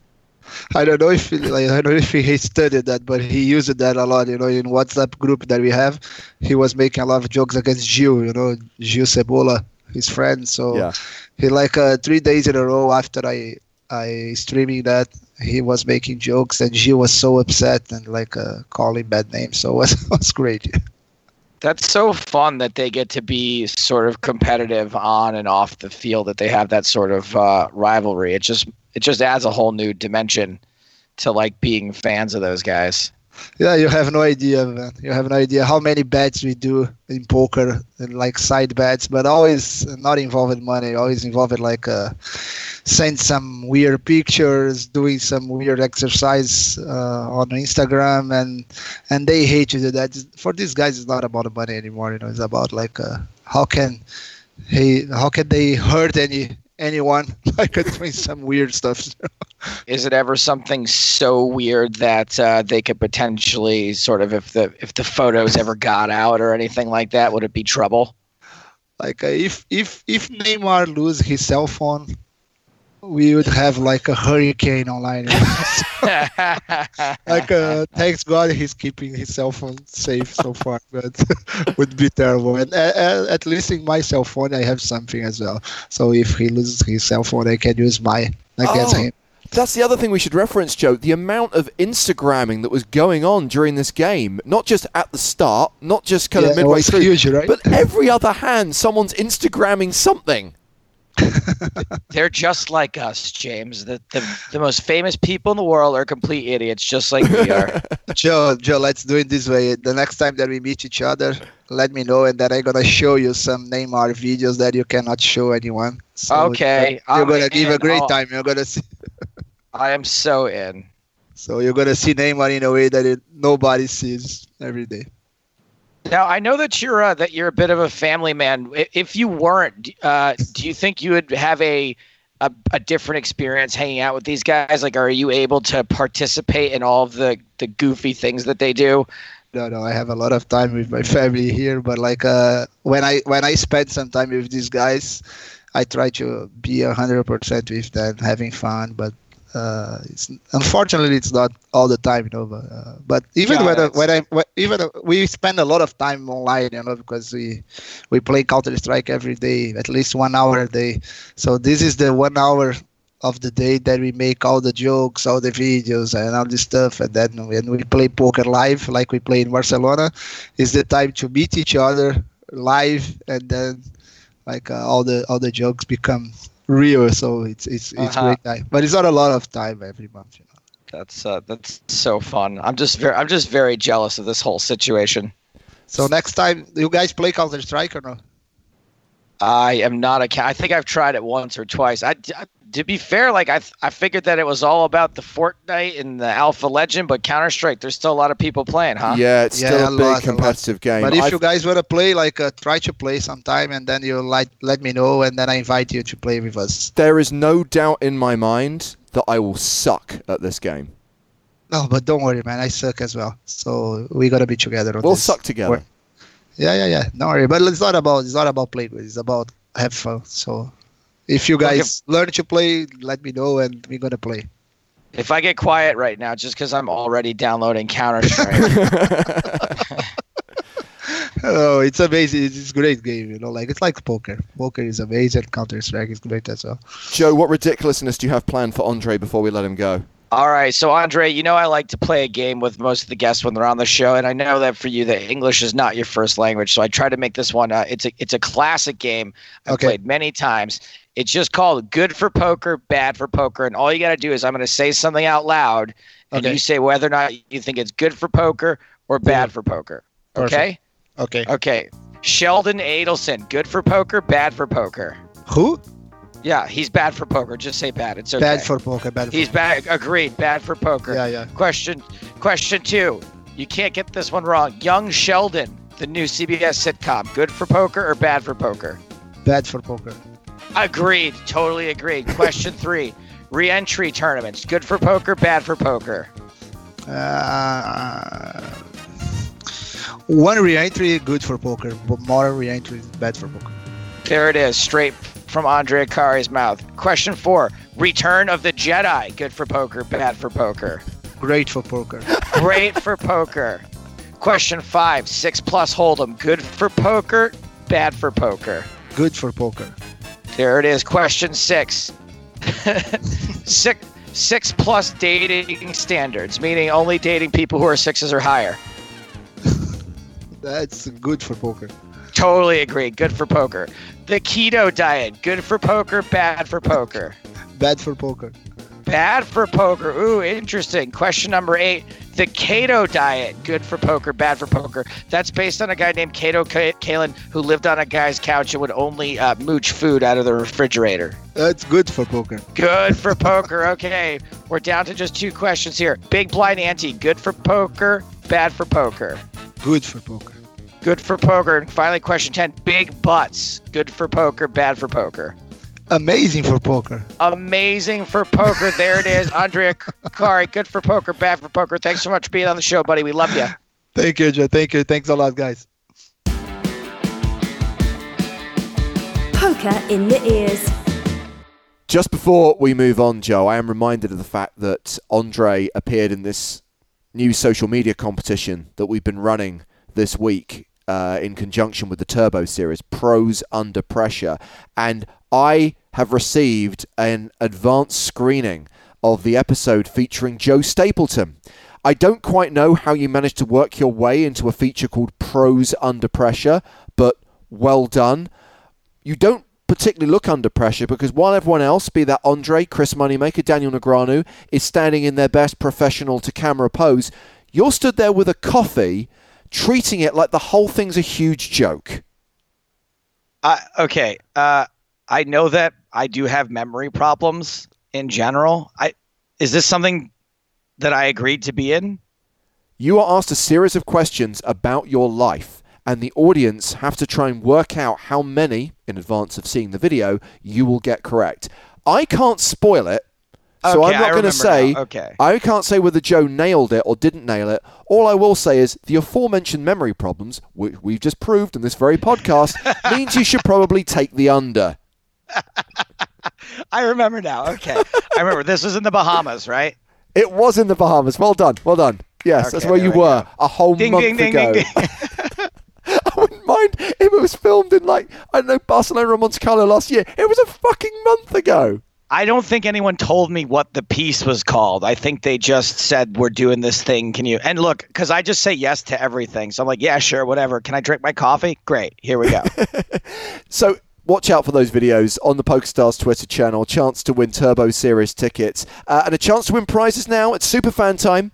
I don't know if he, like, I don't know if he studied that, but he used that a lot. You know, in WhatsApp group that we have, he was making a lot of jokes against Gil. You know, Gil Cebola, his friend. So Yeah. he like uh, three days in a row after I I streaming that, he was making jokes, and she was so upset and like uh, calling bad names. So it was it was great. That's so fun that they get to be sort of competitive on and off the field. That they have that sort of uh, rivalry. It just it just adds a whole new dimension to like being fans of those guys. Yeah, you have no idea, man. You have no idea how many bets we do in poker, and like side bets, but always not involved money. Always involved like uh, send some weird pictures, doing some weird exercise uh, on Instagram, and and they hate you that. For these guys, it's not about money anymore. You know, it's about like uh, how can he, how can they hurt any anyone like doing some weird stuff. Is it ever something so weird that uh, they could potentially sort of if the if the photos ever got out or anything like that, would it be trouble? Like uh, if if if Neymar lose his cell phone, we would have like a hurricane online. like uh, thanks God he's keeping his cell phone safe so far, but would be terrible. And uh, uh, at least in my cell phone I have something as well. So if he loses his cell phone, I can use my against Oh. him. That's the other thing we should reference, Joe. The amount of Instagramming that was going on during this game, not just at the start, not just kind Yeah, of midway through, huge, right? but every other hand, someone's Instagramming something. They're just like us, James. The, the the most famous people in the world are complete idiots, just like we are. Joe, Joe, let's do it this way. The next time that we meet each other, let me know, and then I'm gonna show you some Neymar videos that you cannot show anyone. So uh, Okay, you're I'm gonna give a great I'll- time. You're gonna see. I am so in. So you're gonna see Neymar in a way that it, nobody sees every day. Now I know that you're uh, that you're a bit of a family man. If you weren't, uh, do you think you would have a, a a different experience hanging out with these guys? Like, are you able to participate in all of the the goofy things that they do? No, no, I have a lot of time with my family here, but like uh, when I when I spend some time with these guys, I try to be hundred percent with them, having fun. But uh, it's unfortunately it's not all the time, you know. But, uh, but even Yeah, when I, when I when, even uh, we spend a lot of time online, you know, because we we play Counter Strike every day, at least one hour a day. So this is the one hour of the day that we make all the jokes, all the videos, and all this stuff. And then when we play poker live, like we play in Barcelona, is the time to meet each other live, and then like uh, all the all the jokes become real. So it's it's it's Uh-huh. great time, but it's not a lot of time every month. You know. That's uh, that's so fun. I'm just very I'm just very jealous of this whole situation. So next time, you guys play Counter Strike or no? I am not a cat. I think I've tried it once or twice. I, I- to be fair, like I, I figured that it was all about the Fortnite and the Alpha Legend, but Counter Strike, there's still a lot of people playing, huh? Yeah, it's Yeah, still a a big lot, a competitive game. But if I've- you guys want to play, like uh, try to play sometime, and then you like let me know, and then I invite you to play with us. there is no doubt in my mind that I will suck at this game. No, but don't worry, man. I suck as well. So we gotta be together. On We'll this. suck together. We're- Yeah, yeah, yeah. Don't worry. But it's not about it's not about playing good. It's about have fun. So if you Okay. guys learn to play, let me know, and we're gonna play. If I get quiet right now, just because I'm already downloading Counter Strike. Oh, it's amazing. It's, it's a great game. You know, like it's like poker. Poker is amazing. Counter Strike is great as well. Joe, what ridiculousness do you have planned for Andre before we let him go? All right, so Andre, you know I like to play a game with most of the guests when they're on the show, and I know that for you, that English is not your first language, so I try to make this one. Uh, it's a it's a classic game I've Okay. played many times. It's just called "Good for Poker, Bad for Poker," and all you got to do is I'm going to say something out loud, and Okay. you say whether or not you think it's good for poker or bad for poker. Okay? Okay. Okay. Sheldon Adelson, good for poker, bad for poker. Who? Yeah, he's bad for poker. Just say bad. It's okay. Bad for poker. Bad for He's bad. Agreed. Bad for poker. Yeah, yeah. Question question two. You can't get this one wrong. Young Sheldon, the new CBS sitcom, good for poker or bad for poker? Bad for poker. Agreed. Totally agreed. Question three. Re-entry tournaments, good for poker, bad for poker. Uh, one re-entry good for poker, but more re-entry bad for poker. There it is, straight from Andre Akkari's mouth. Question four. Return of the Jedi, good for poker, bad for poker. Great for poker. Great for poker. Question five. Six plus hold'em, good for poker, bad for poker. good for poker. There it is. Question six. six six plus dating standards, meaning only dating people who are sixes or higher. That's good for poker. Totally agree. Good for poker. The keto diet, good for poker, bad for poker. Bad for poker. bad for poker. Ooh, interesting. Question number eight. The Kato diet, good for poker, bad for poker. That's based on a guy named Kato Kaelin who lived on a guy's couch and would only uh, mooch food out of the refrigerator. That's good for poker. Good for poker. Okay, we're down to just two questions here. Big blind ante, good for poker, bad for poker. Good for poker. Good for poker. And finally, question 10 big butts, good for poker, bad for poker. Amazing for poker. Amazing for poker. There it is. Andre Akkari, good for poker, bad for poker. Thanks so much for being on the show, buddy. We love you. Thank you, Joe. Thank you. Thanks a lot, guys. Poker in the ears. Just before we move on, Joe, I am reminded of the fact that Andre appeared in this new social media competition that we've been running this week uh, in conjunction with the Turbo series, Pros Under Pressure. And I have received an advanced screening of the episode featuring Joe Stapleton. I don't quite know how you managed to work your way into a feature called Pros Under Pressure, but well done. You don't particularly look under pressure because while everyone else, be that Andre, Chris Moneymaker, Daniel Negreanu, is standing in their best professional to camera pose, you're stood there with a coffee, treating it like the whole thing's a huge joke. Uh, okay. Uh, I know that I do have memory problems in general. I is this something that I agreed to be in? You are asked a series of questions about your life, and the audience have to try and work out how many, in advance of seeing the video, you will get correct. I can't spoil it, so Okay, I'm not going to say. now. Okay. I can't say whether Joe nailed it or didn't nail it. All I will say is the aforementioned memory problems, which we've just proved in this very podcast, means you should probably take the under. I remember now. Okay. I remember this was in the Bahamas, right? It was in the Bahamas. Well done. Well done. Yes, that's where you we were go. a whole Ding month ding ding ago. ding ding. I wouldn't mind if it was filmed in like I don't know Barcelona or Monte Carlo last year. It was a fucking month ago. I don't think anyone told me what the piece was called. I think they just said we're doing this thing. Can you? And look, because I just say yes to everything. So I'm like, yeah, sure, whatever. Can I drink my coffee? Great. Here we go. So watch out for those videos on the PokerStars Twitter channel. Chance to win Turbo Series tickets uh, and a chance to win prizes now. It's Superfan time.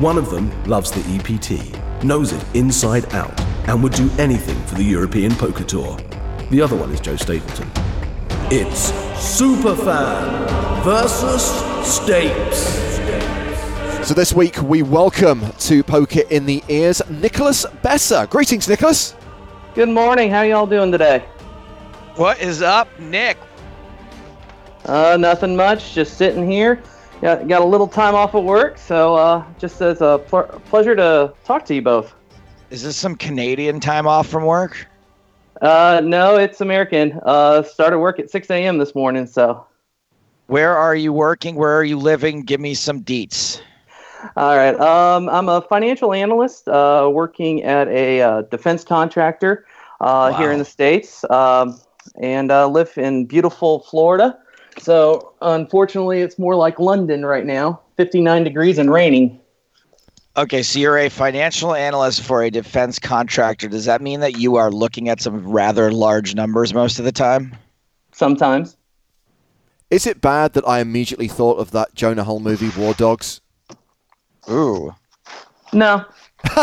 One of them loves the EPT, knows it inside out, and would do anything for the European Poker Tour. The other one is Joe Stapleton. It's Superfan versus Stapes. So this week we welcome to Poker in the Ears Nicholas Besser. Greetings, Nicholas. Good morning. How y'all doing today? what is up, Nick? Uh, nothing much. Just sitting here. Got, got a little time off of work, so uh, just as a pl- pleasure to talk to you both. Is this some Canadian time off from work? Uh, no, it's American. Uh, started work at 6 a.m. this morning, so. Where are you working? Where are you living? Give me some deets. All right. Um, I'm a financial analyst uh, working at a uh, defense contractor uh, here in the States um, and uh, live in beautiful Florida. So, unfortunately, it's more like London right now 59 degrees and raining. Okay, so you're a financial analyst for a defense contractor. Does that mean that you are looking at some rather large numbers most of the time? Sometimes. Is it bad that I immediately thought of that Jonah Hill movie, War Dogs? Ooh. No,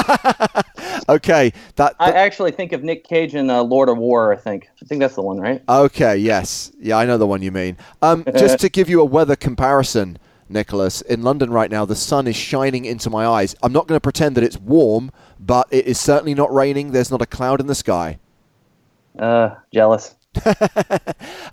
Okay, that. I actually think of Nick Cage in uh, Lord of War. I think. I think that's the one, right? Okay, yes. Yeah, I know the one you mean. Um, just to give you a weather comparison, Nicholas, in London right now, the sun is shining into my eyes. I'm not going to pretend that it's warm, but it is certainly not raining. There's not a cloud in the sky. Uh, jealous.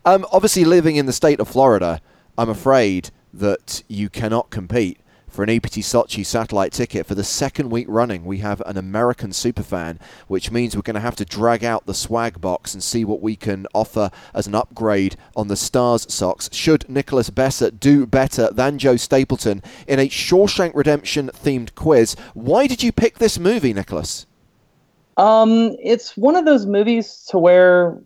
Um, obviously, living in the state of Florida, I'm afraid that you cannot compete for an EPT Sochi satellite ticket for the second week running. We have an American superfan, which means we're going to have to drag out the swag box and see what we can offer as an upgrade on the Stars socks. Should Nicholas Besser do better than Joe Stapleton in a Shawshank Redemption themed quiz? Why did you pick this movie, Nicholas? Um, it's one of those movies to where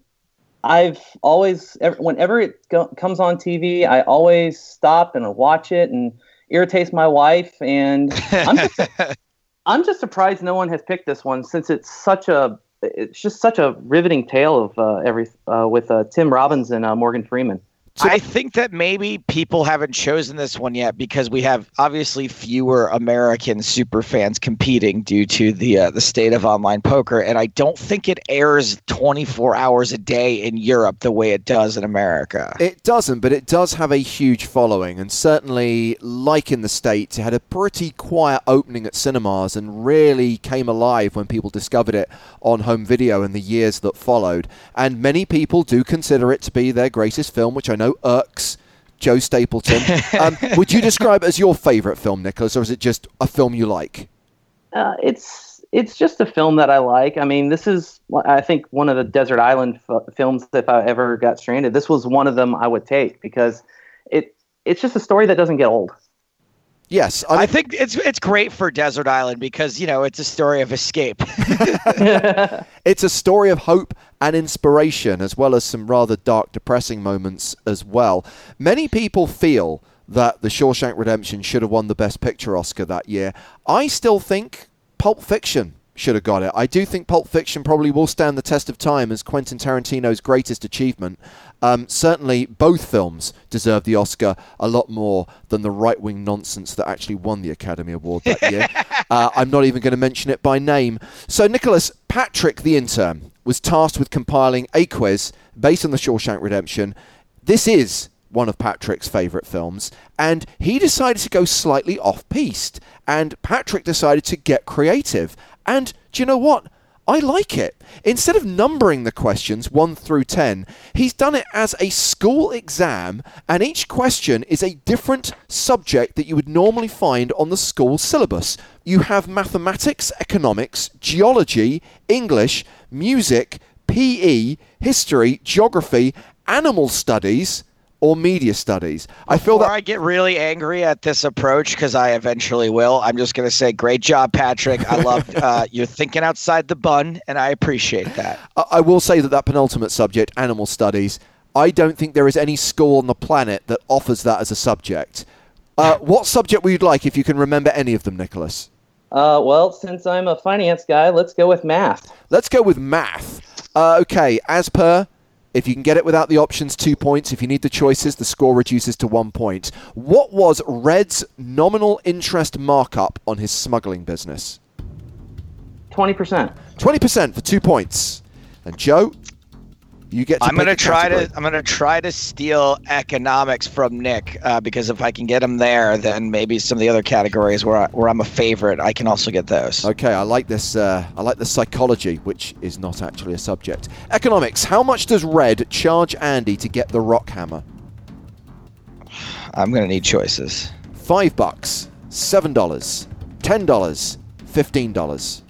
I've always, ev- whenever it comes on TV, I always stop and watch it and irritates my wife. And I'm just, I'm just surprised no one has picked this one since it's such a, it's just such a riveting tale of uh, every uh, with uh, Tim Robbins and uh, Morgan Freeman. I think that maybe people haven't chosen this one yet because we have obviously fewer American super fans competing due to the uh, the state of online poker, and I don't think it airs 24 hours a day in Europe the way it does in America. It doesn't, but it does have a huge following, and certainly, like in the States, it had a pretty quiet opening at cinemas and really came alive when people discovered it on home video in the years that followed. And many people do consider it to be their greatest film, which I know irks Joe Stapleton. um, would you describe it as your favourite film, Nicholas, or is it just a film you like? Uh, it's it's just a film that I like. I mean, this is I think one of the desert island f- films. If I ever got stranded, this was one of them I would take because it it's just a story that doesn't get old. Yes, I, mean, I, think it's it's great for Desert Island because you know it's a story of escape. it's a story of hope and inspiration, as well as some rather dark, depressing moments as well. Many people feel that The Shawshank Redemption should have won the Best Picture Oscar that year. I still think Pulp Fiction should have got it. I do think Pulp Fiction probably will stand the test of time as Quentin Tarantino's greatest achievement. Um, certainly, both films deserve the Oscar a lot more than the right wing nonsense that actually won the Academy Award that year. uh, I'm not even going to mention it by name. So, Nicholas, Patrick the intern was tasked with compiling a quiz based on The Shawshank Redemption. This is one of Patrick's favourite films, and he decided to go slightly off piste. And Patrick decided to get creative. And do you know what? I like it. Instead of numbering the questions 1 through 10, he's done it as a school exam, and each question is a different subject that you would normally find on the school syllabus. You have mathematics, economics, geology, English, music, PE, history, geography, animal studies, or media studies. I feel that I get really angry at this approach because I eventually will. I'm just going to say, great job, Patrick. I love uh, you're thinking outside the bun, and I appreciate that. I, I will say that that penultimate subject, animal studies, I don't think there is any school on the planet that offers that as a subject. Uh, what subject would you like if you can remember any of them, Nicholas? Uh, well, since I'm a finance guy, let's go with math. Let's go with math. Uh, okay, as per if you can get it without the options, two points. If you need the choices, the score reduces to one point. What was Red's nominal interest markup on his smuggling business? 20%. 20% for two points. And Joe, you get. To I'm gonna try to. I'm gonna try to steal economics from Nick uh, because if I can get him there, then maybe some of the other categories where I, where I'm a favorite, I can also get those. Okay, I like this. Uh, I like the psychology, which is not actually a subject. Economics. How much does Red charge Andy to get the rock hammer? I'm gonna need choices. Five bucks, seven dollars, ten dollars, fifteen dollars.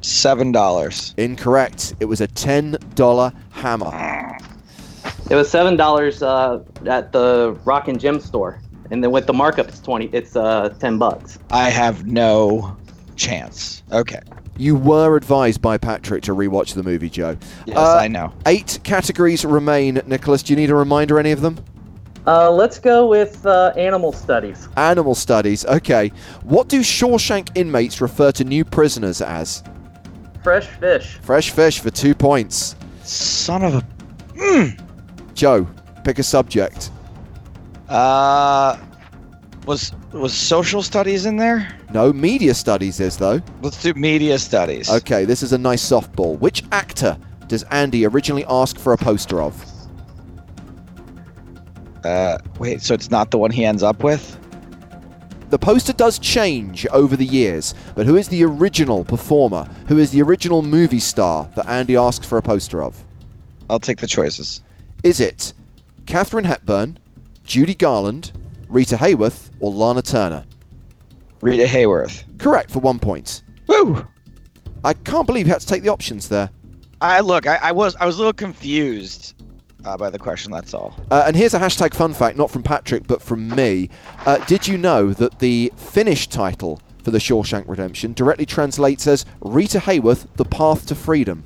Seven dollars. Incorrect. It was a ten dollar hammer. It was seven dollars uh, at the Rock and Gem store, and then with the markup, it's twenty. It's uh, ten bucks. I have no chance. Okay. You were advised by Patrick to rewatch the movie, Joe. Yes, I know. Eight categories remain, Nicholas. Do you need a reminder, any of them? Uh, let's go with uh, animal studies. Animal studies. Okay. What do Shawshank inmates refer to new prisoners as? Fresh fish. Fresh fish for two points. Son of a. Joe, pick a subject. Uh, was was social studies in there? No, media studies is, though. Let's do media studies. Okay, this is a nice softball. Which actor does Andy originally ask for a poster of? Uh, wait, so it's not the one he ends up with? The poster does change over the years, but who is the original performer? Who is the original movie star that Andy asks for a poster of? I'll take the choices. Is it Katharine Hepburn, Judy Garland, Rita Hayworth, or Lana Turner? Rita Hayworth. Correct for one point. Woo! I can't believe you had to take the options there. I look. I, I was I was a little confused uh, by the question. That's all. Uh, and here's a hashtag fun fact, not from Patrick, but from me. Uh, did you know that the Finnish title for The Shawshank Redemption directly translates as Rita Hayworth, The Path to Freedom?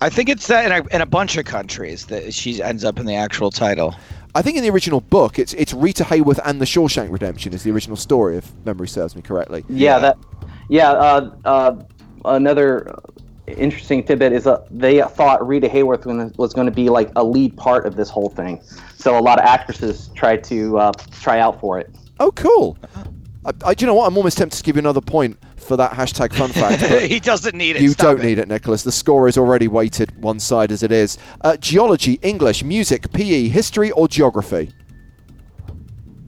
I think it's that in a, in a bunch of countries that she ends up in the actual title. I think in the original book, it's it's Rita Hayworth and The Shawshank Redemption is the original story, if memory serves me correctly. Yeah, that. Yeah, uh, uh, another interesting tidbit is uh, they thought Rita Hayworth was going to be like a lead part of this whole thing. So a lot of actresses tried to uh, try out for it. Oh, cool. I, I, do you know what? I'm almost tempted to give you another point for that hashtag fun fact. he doesn't need it. You don't it. need it, Nicholas. The score is already weighted one side as it is. Uh, geology, English, music, PE, history, or geography?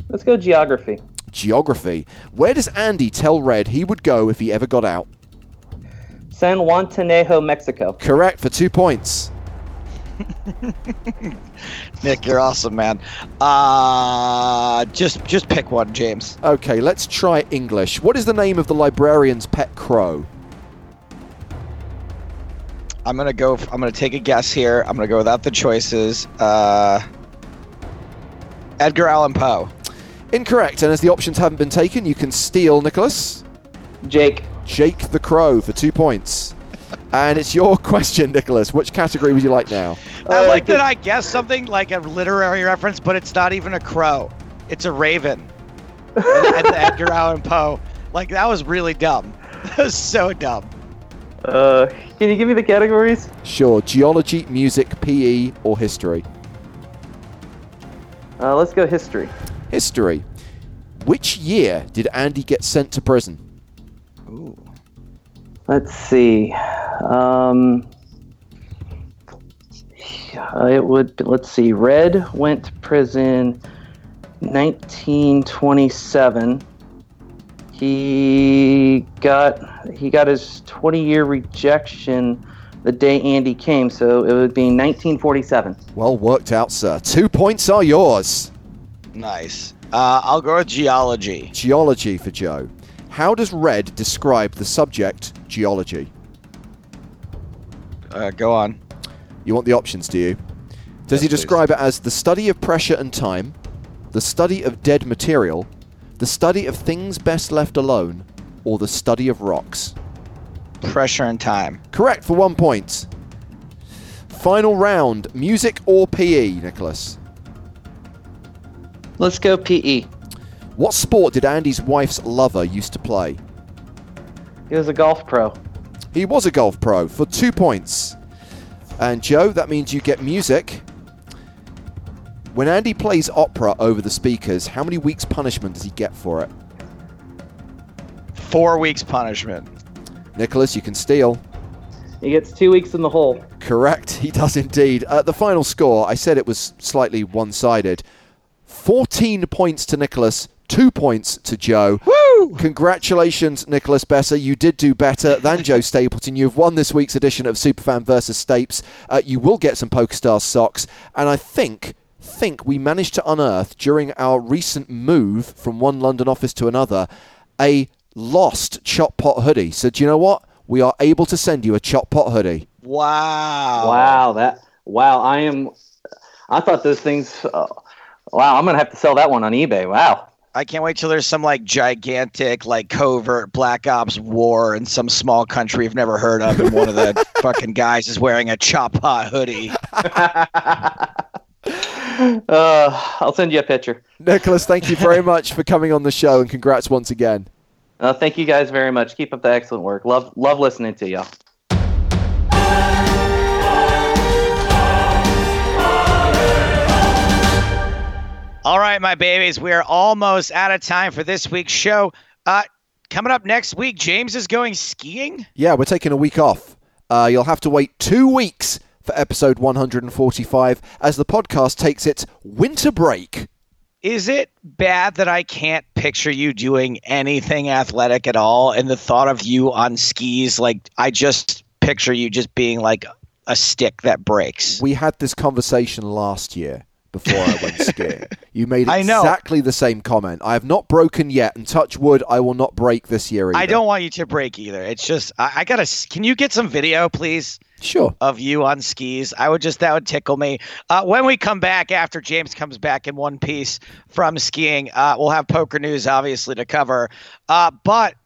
Let's go geography. Geography. Where does Andy tell Red he would go if he ever got out? San Juan Juanejo, Mexico. Correct for two points. Nick, you're awesome, man. Uh, just just pick one, James. Okay, let's try English. What is the name of the librarian's pet crow? I'm gonna go. I'm gonna take a guess here. I'm gonna go without the choices. Uh, Edgar Allan Poe. Incorrect, and as the options haven't been taken, you can steal, Nicholas. Jake. Jake the Crow for two points. And it's your question, Nicholas. Which category would you like now? I Uh, like that I guess something like a literary reference, but it's not even a crow. It's a raven. and, and Edgar Allan Poe. Like that was really dumb. That was so dumb. Uh, can you give me the categories? Sure. Geology, music, PE, or history? Uh, let's go history. History. Which year did Andy get sent to prison? Ooh. Let's see. Um, it would. Let's see. Red went to prison 1927. He got he got his 20 year rejection the day Andy came, so it would be 1947. Well worked out, sir. Two points are yours. Nice. Uh, I'll go with geology. Geology for Joe. How does Red describe the subject geology? Uh, go on. You want the options, do you? Does Yes, he please. describe it as the study of pressure and time, the study of dead material, the study of things best left alone, or the study of rocks? Pressure and time. Correct for one point. Final round music or PE, Nicholas? Let's go. PE. What sport did Andy's wife's lover used to play? He was a golf pro. He was a golf pro for two points. And Joe, that means you get music. When Andy plays opera over the speakers, how many weeks' punishment does he get for it? Four weeks punishment. Nicholas, you can steal. He gets two weeks in the hole. Correct, he does indeed. Uh, the final score, I said it was slightly one sided. 14 points to Nicholas, 2 points to Joe. Woo! Congratulations, Nicholas Besser. You did do better than Joe Stapleton. You've won this week's edition of Superfan versus Stapes. Uh, you will get some PokerStars socks. And I think think we managed to unearth during our recent move from one London office to another a lost chop pot hoodie. So do you know what? We are able to send you a chop pot hoodie. Wow. Wow, that wow! I am. I thought those things. Uh, wow, I'm gonna have to sell that one on eBay. Wow. I can't wait till there's some like gigantic, like covert Black Ops war in some small country you've never heard of, and one of the fucking guys is wearing a chop pot hoodie. uh, I'll send you a picture. Nicholas, thank you very much for coming on the show and congrats once again. Uh, thank you guys very much. Keep up the excellent work. Love love listening to y'all. All right, my babies, we are almost out of time for this week's show. Uh, coming up next week, James is going skiing. Yeah, we're taking a week off. Uh, you'll have to wait two weeks for episode 145 as the podcast takes its winter break. Is it bad that I can't picture you doing anything athletic at all? And the thought of you on skis, like I just picture you just being like a stick that breaks. We had this conversation last year before I went skiing. You made exactly the same comment. I have not broken yet, and touch wood, I will not break this year either. I don't want you to break either. It's just I, I gotta. Can you get some video, please, Sure. of you on skis? I would just that would tickle me. Uh, when we come back after James comes back in one piece from skiing, uh, we'll have poker news obviously to cover. Uh, but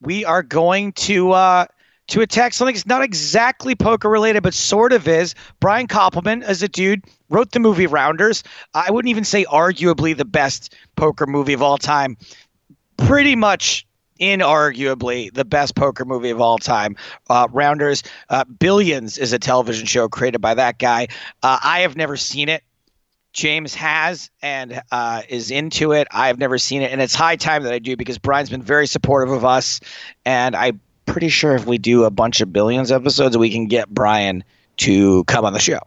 we are going to uh, to attack something that's not exactly poker related, but sort of is. Brian Koppelman, is a dude, wrote the movie Rounders. I wouldn't even say arguably the best poker movie of all time. Pretty much inarguably the best poker movie of all time. Uh, Rounders, uh, Billions is a television show created by that guy. Uh, I have never seen it. James has and uh, is into it. I have never seen it, and it's high time that I do because Brian's been very supportive of us, and I'm pretty sure if we do a bunch of Billions episodes, we can get Brian to come on the show.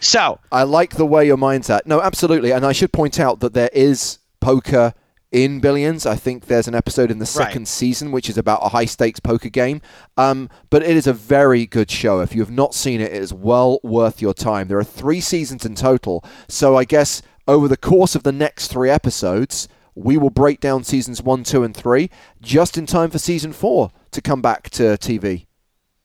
So I like the way your mind's at. No, absolutely. And I should point out that there is poker in Billions. I think there's an episode in the second Right. season which is about a high stakes poker game. Um, but it is a very good show. If you have not seen it, it is well worth your time. There are three seasons in total. So I guess over the course of the next three episodes, we will break down seasons one, two, and three just in time for season four to come back to TV.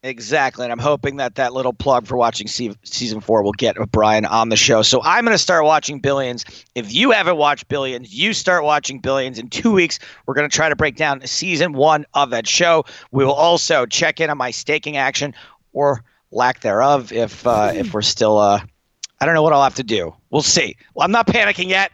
Exactly, and I'm hoping that that little plug for watching season four will get Brian on the show. So I'm going to start watching Billions. If you haven't watched Billions, you start watching Billions. In two weeks, we're going to try to break down season one of that show. We will also check in on my staking action or lack thereof if uh, if we're still. Uh, I don't know what I'll have to do. We'll see. Well, I'm not panicking yet.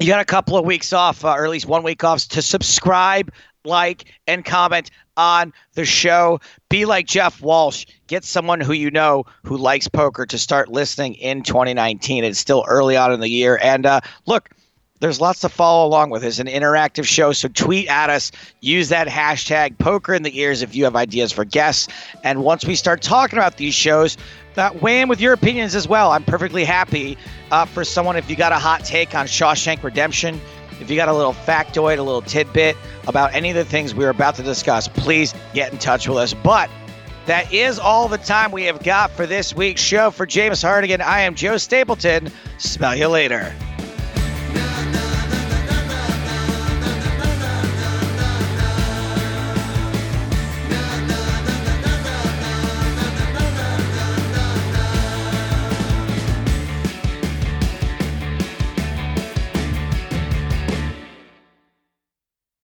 You got a couple of weeks off, uh, or at least one week off, to subscribe, like, and comment on the show. Be like Jeff Walsh. Get someone who you know who likes poker to start listening in 2019. It's still early on in the year. And uh, look, there's lots to follow along with. It's an interactive show, so tweet at us. Use that hashtag poker in the ears if you have ideas for guests. And once we start talking about these shows, weigh in with your opinions as well. I'm perfectly happy uh, for someone if you got a hot take on Shawshank Redemption. If you got a little factoid, a little tidbit about any of the things we are about to discuss, please get in touch with us. But that is all the time we have got for this week's show. For James Hartigan, I am Joe Stapleton. Smell you later.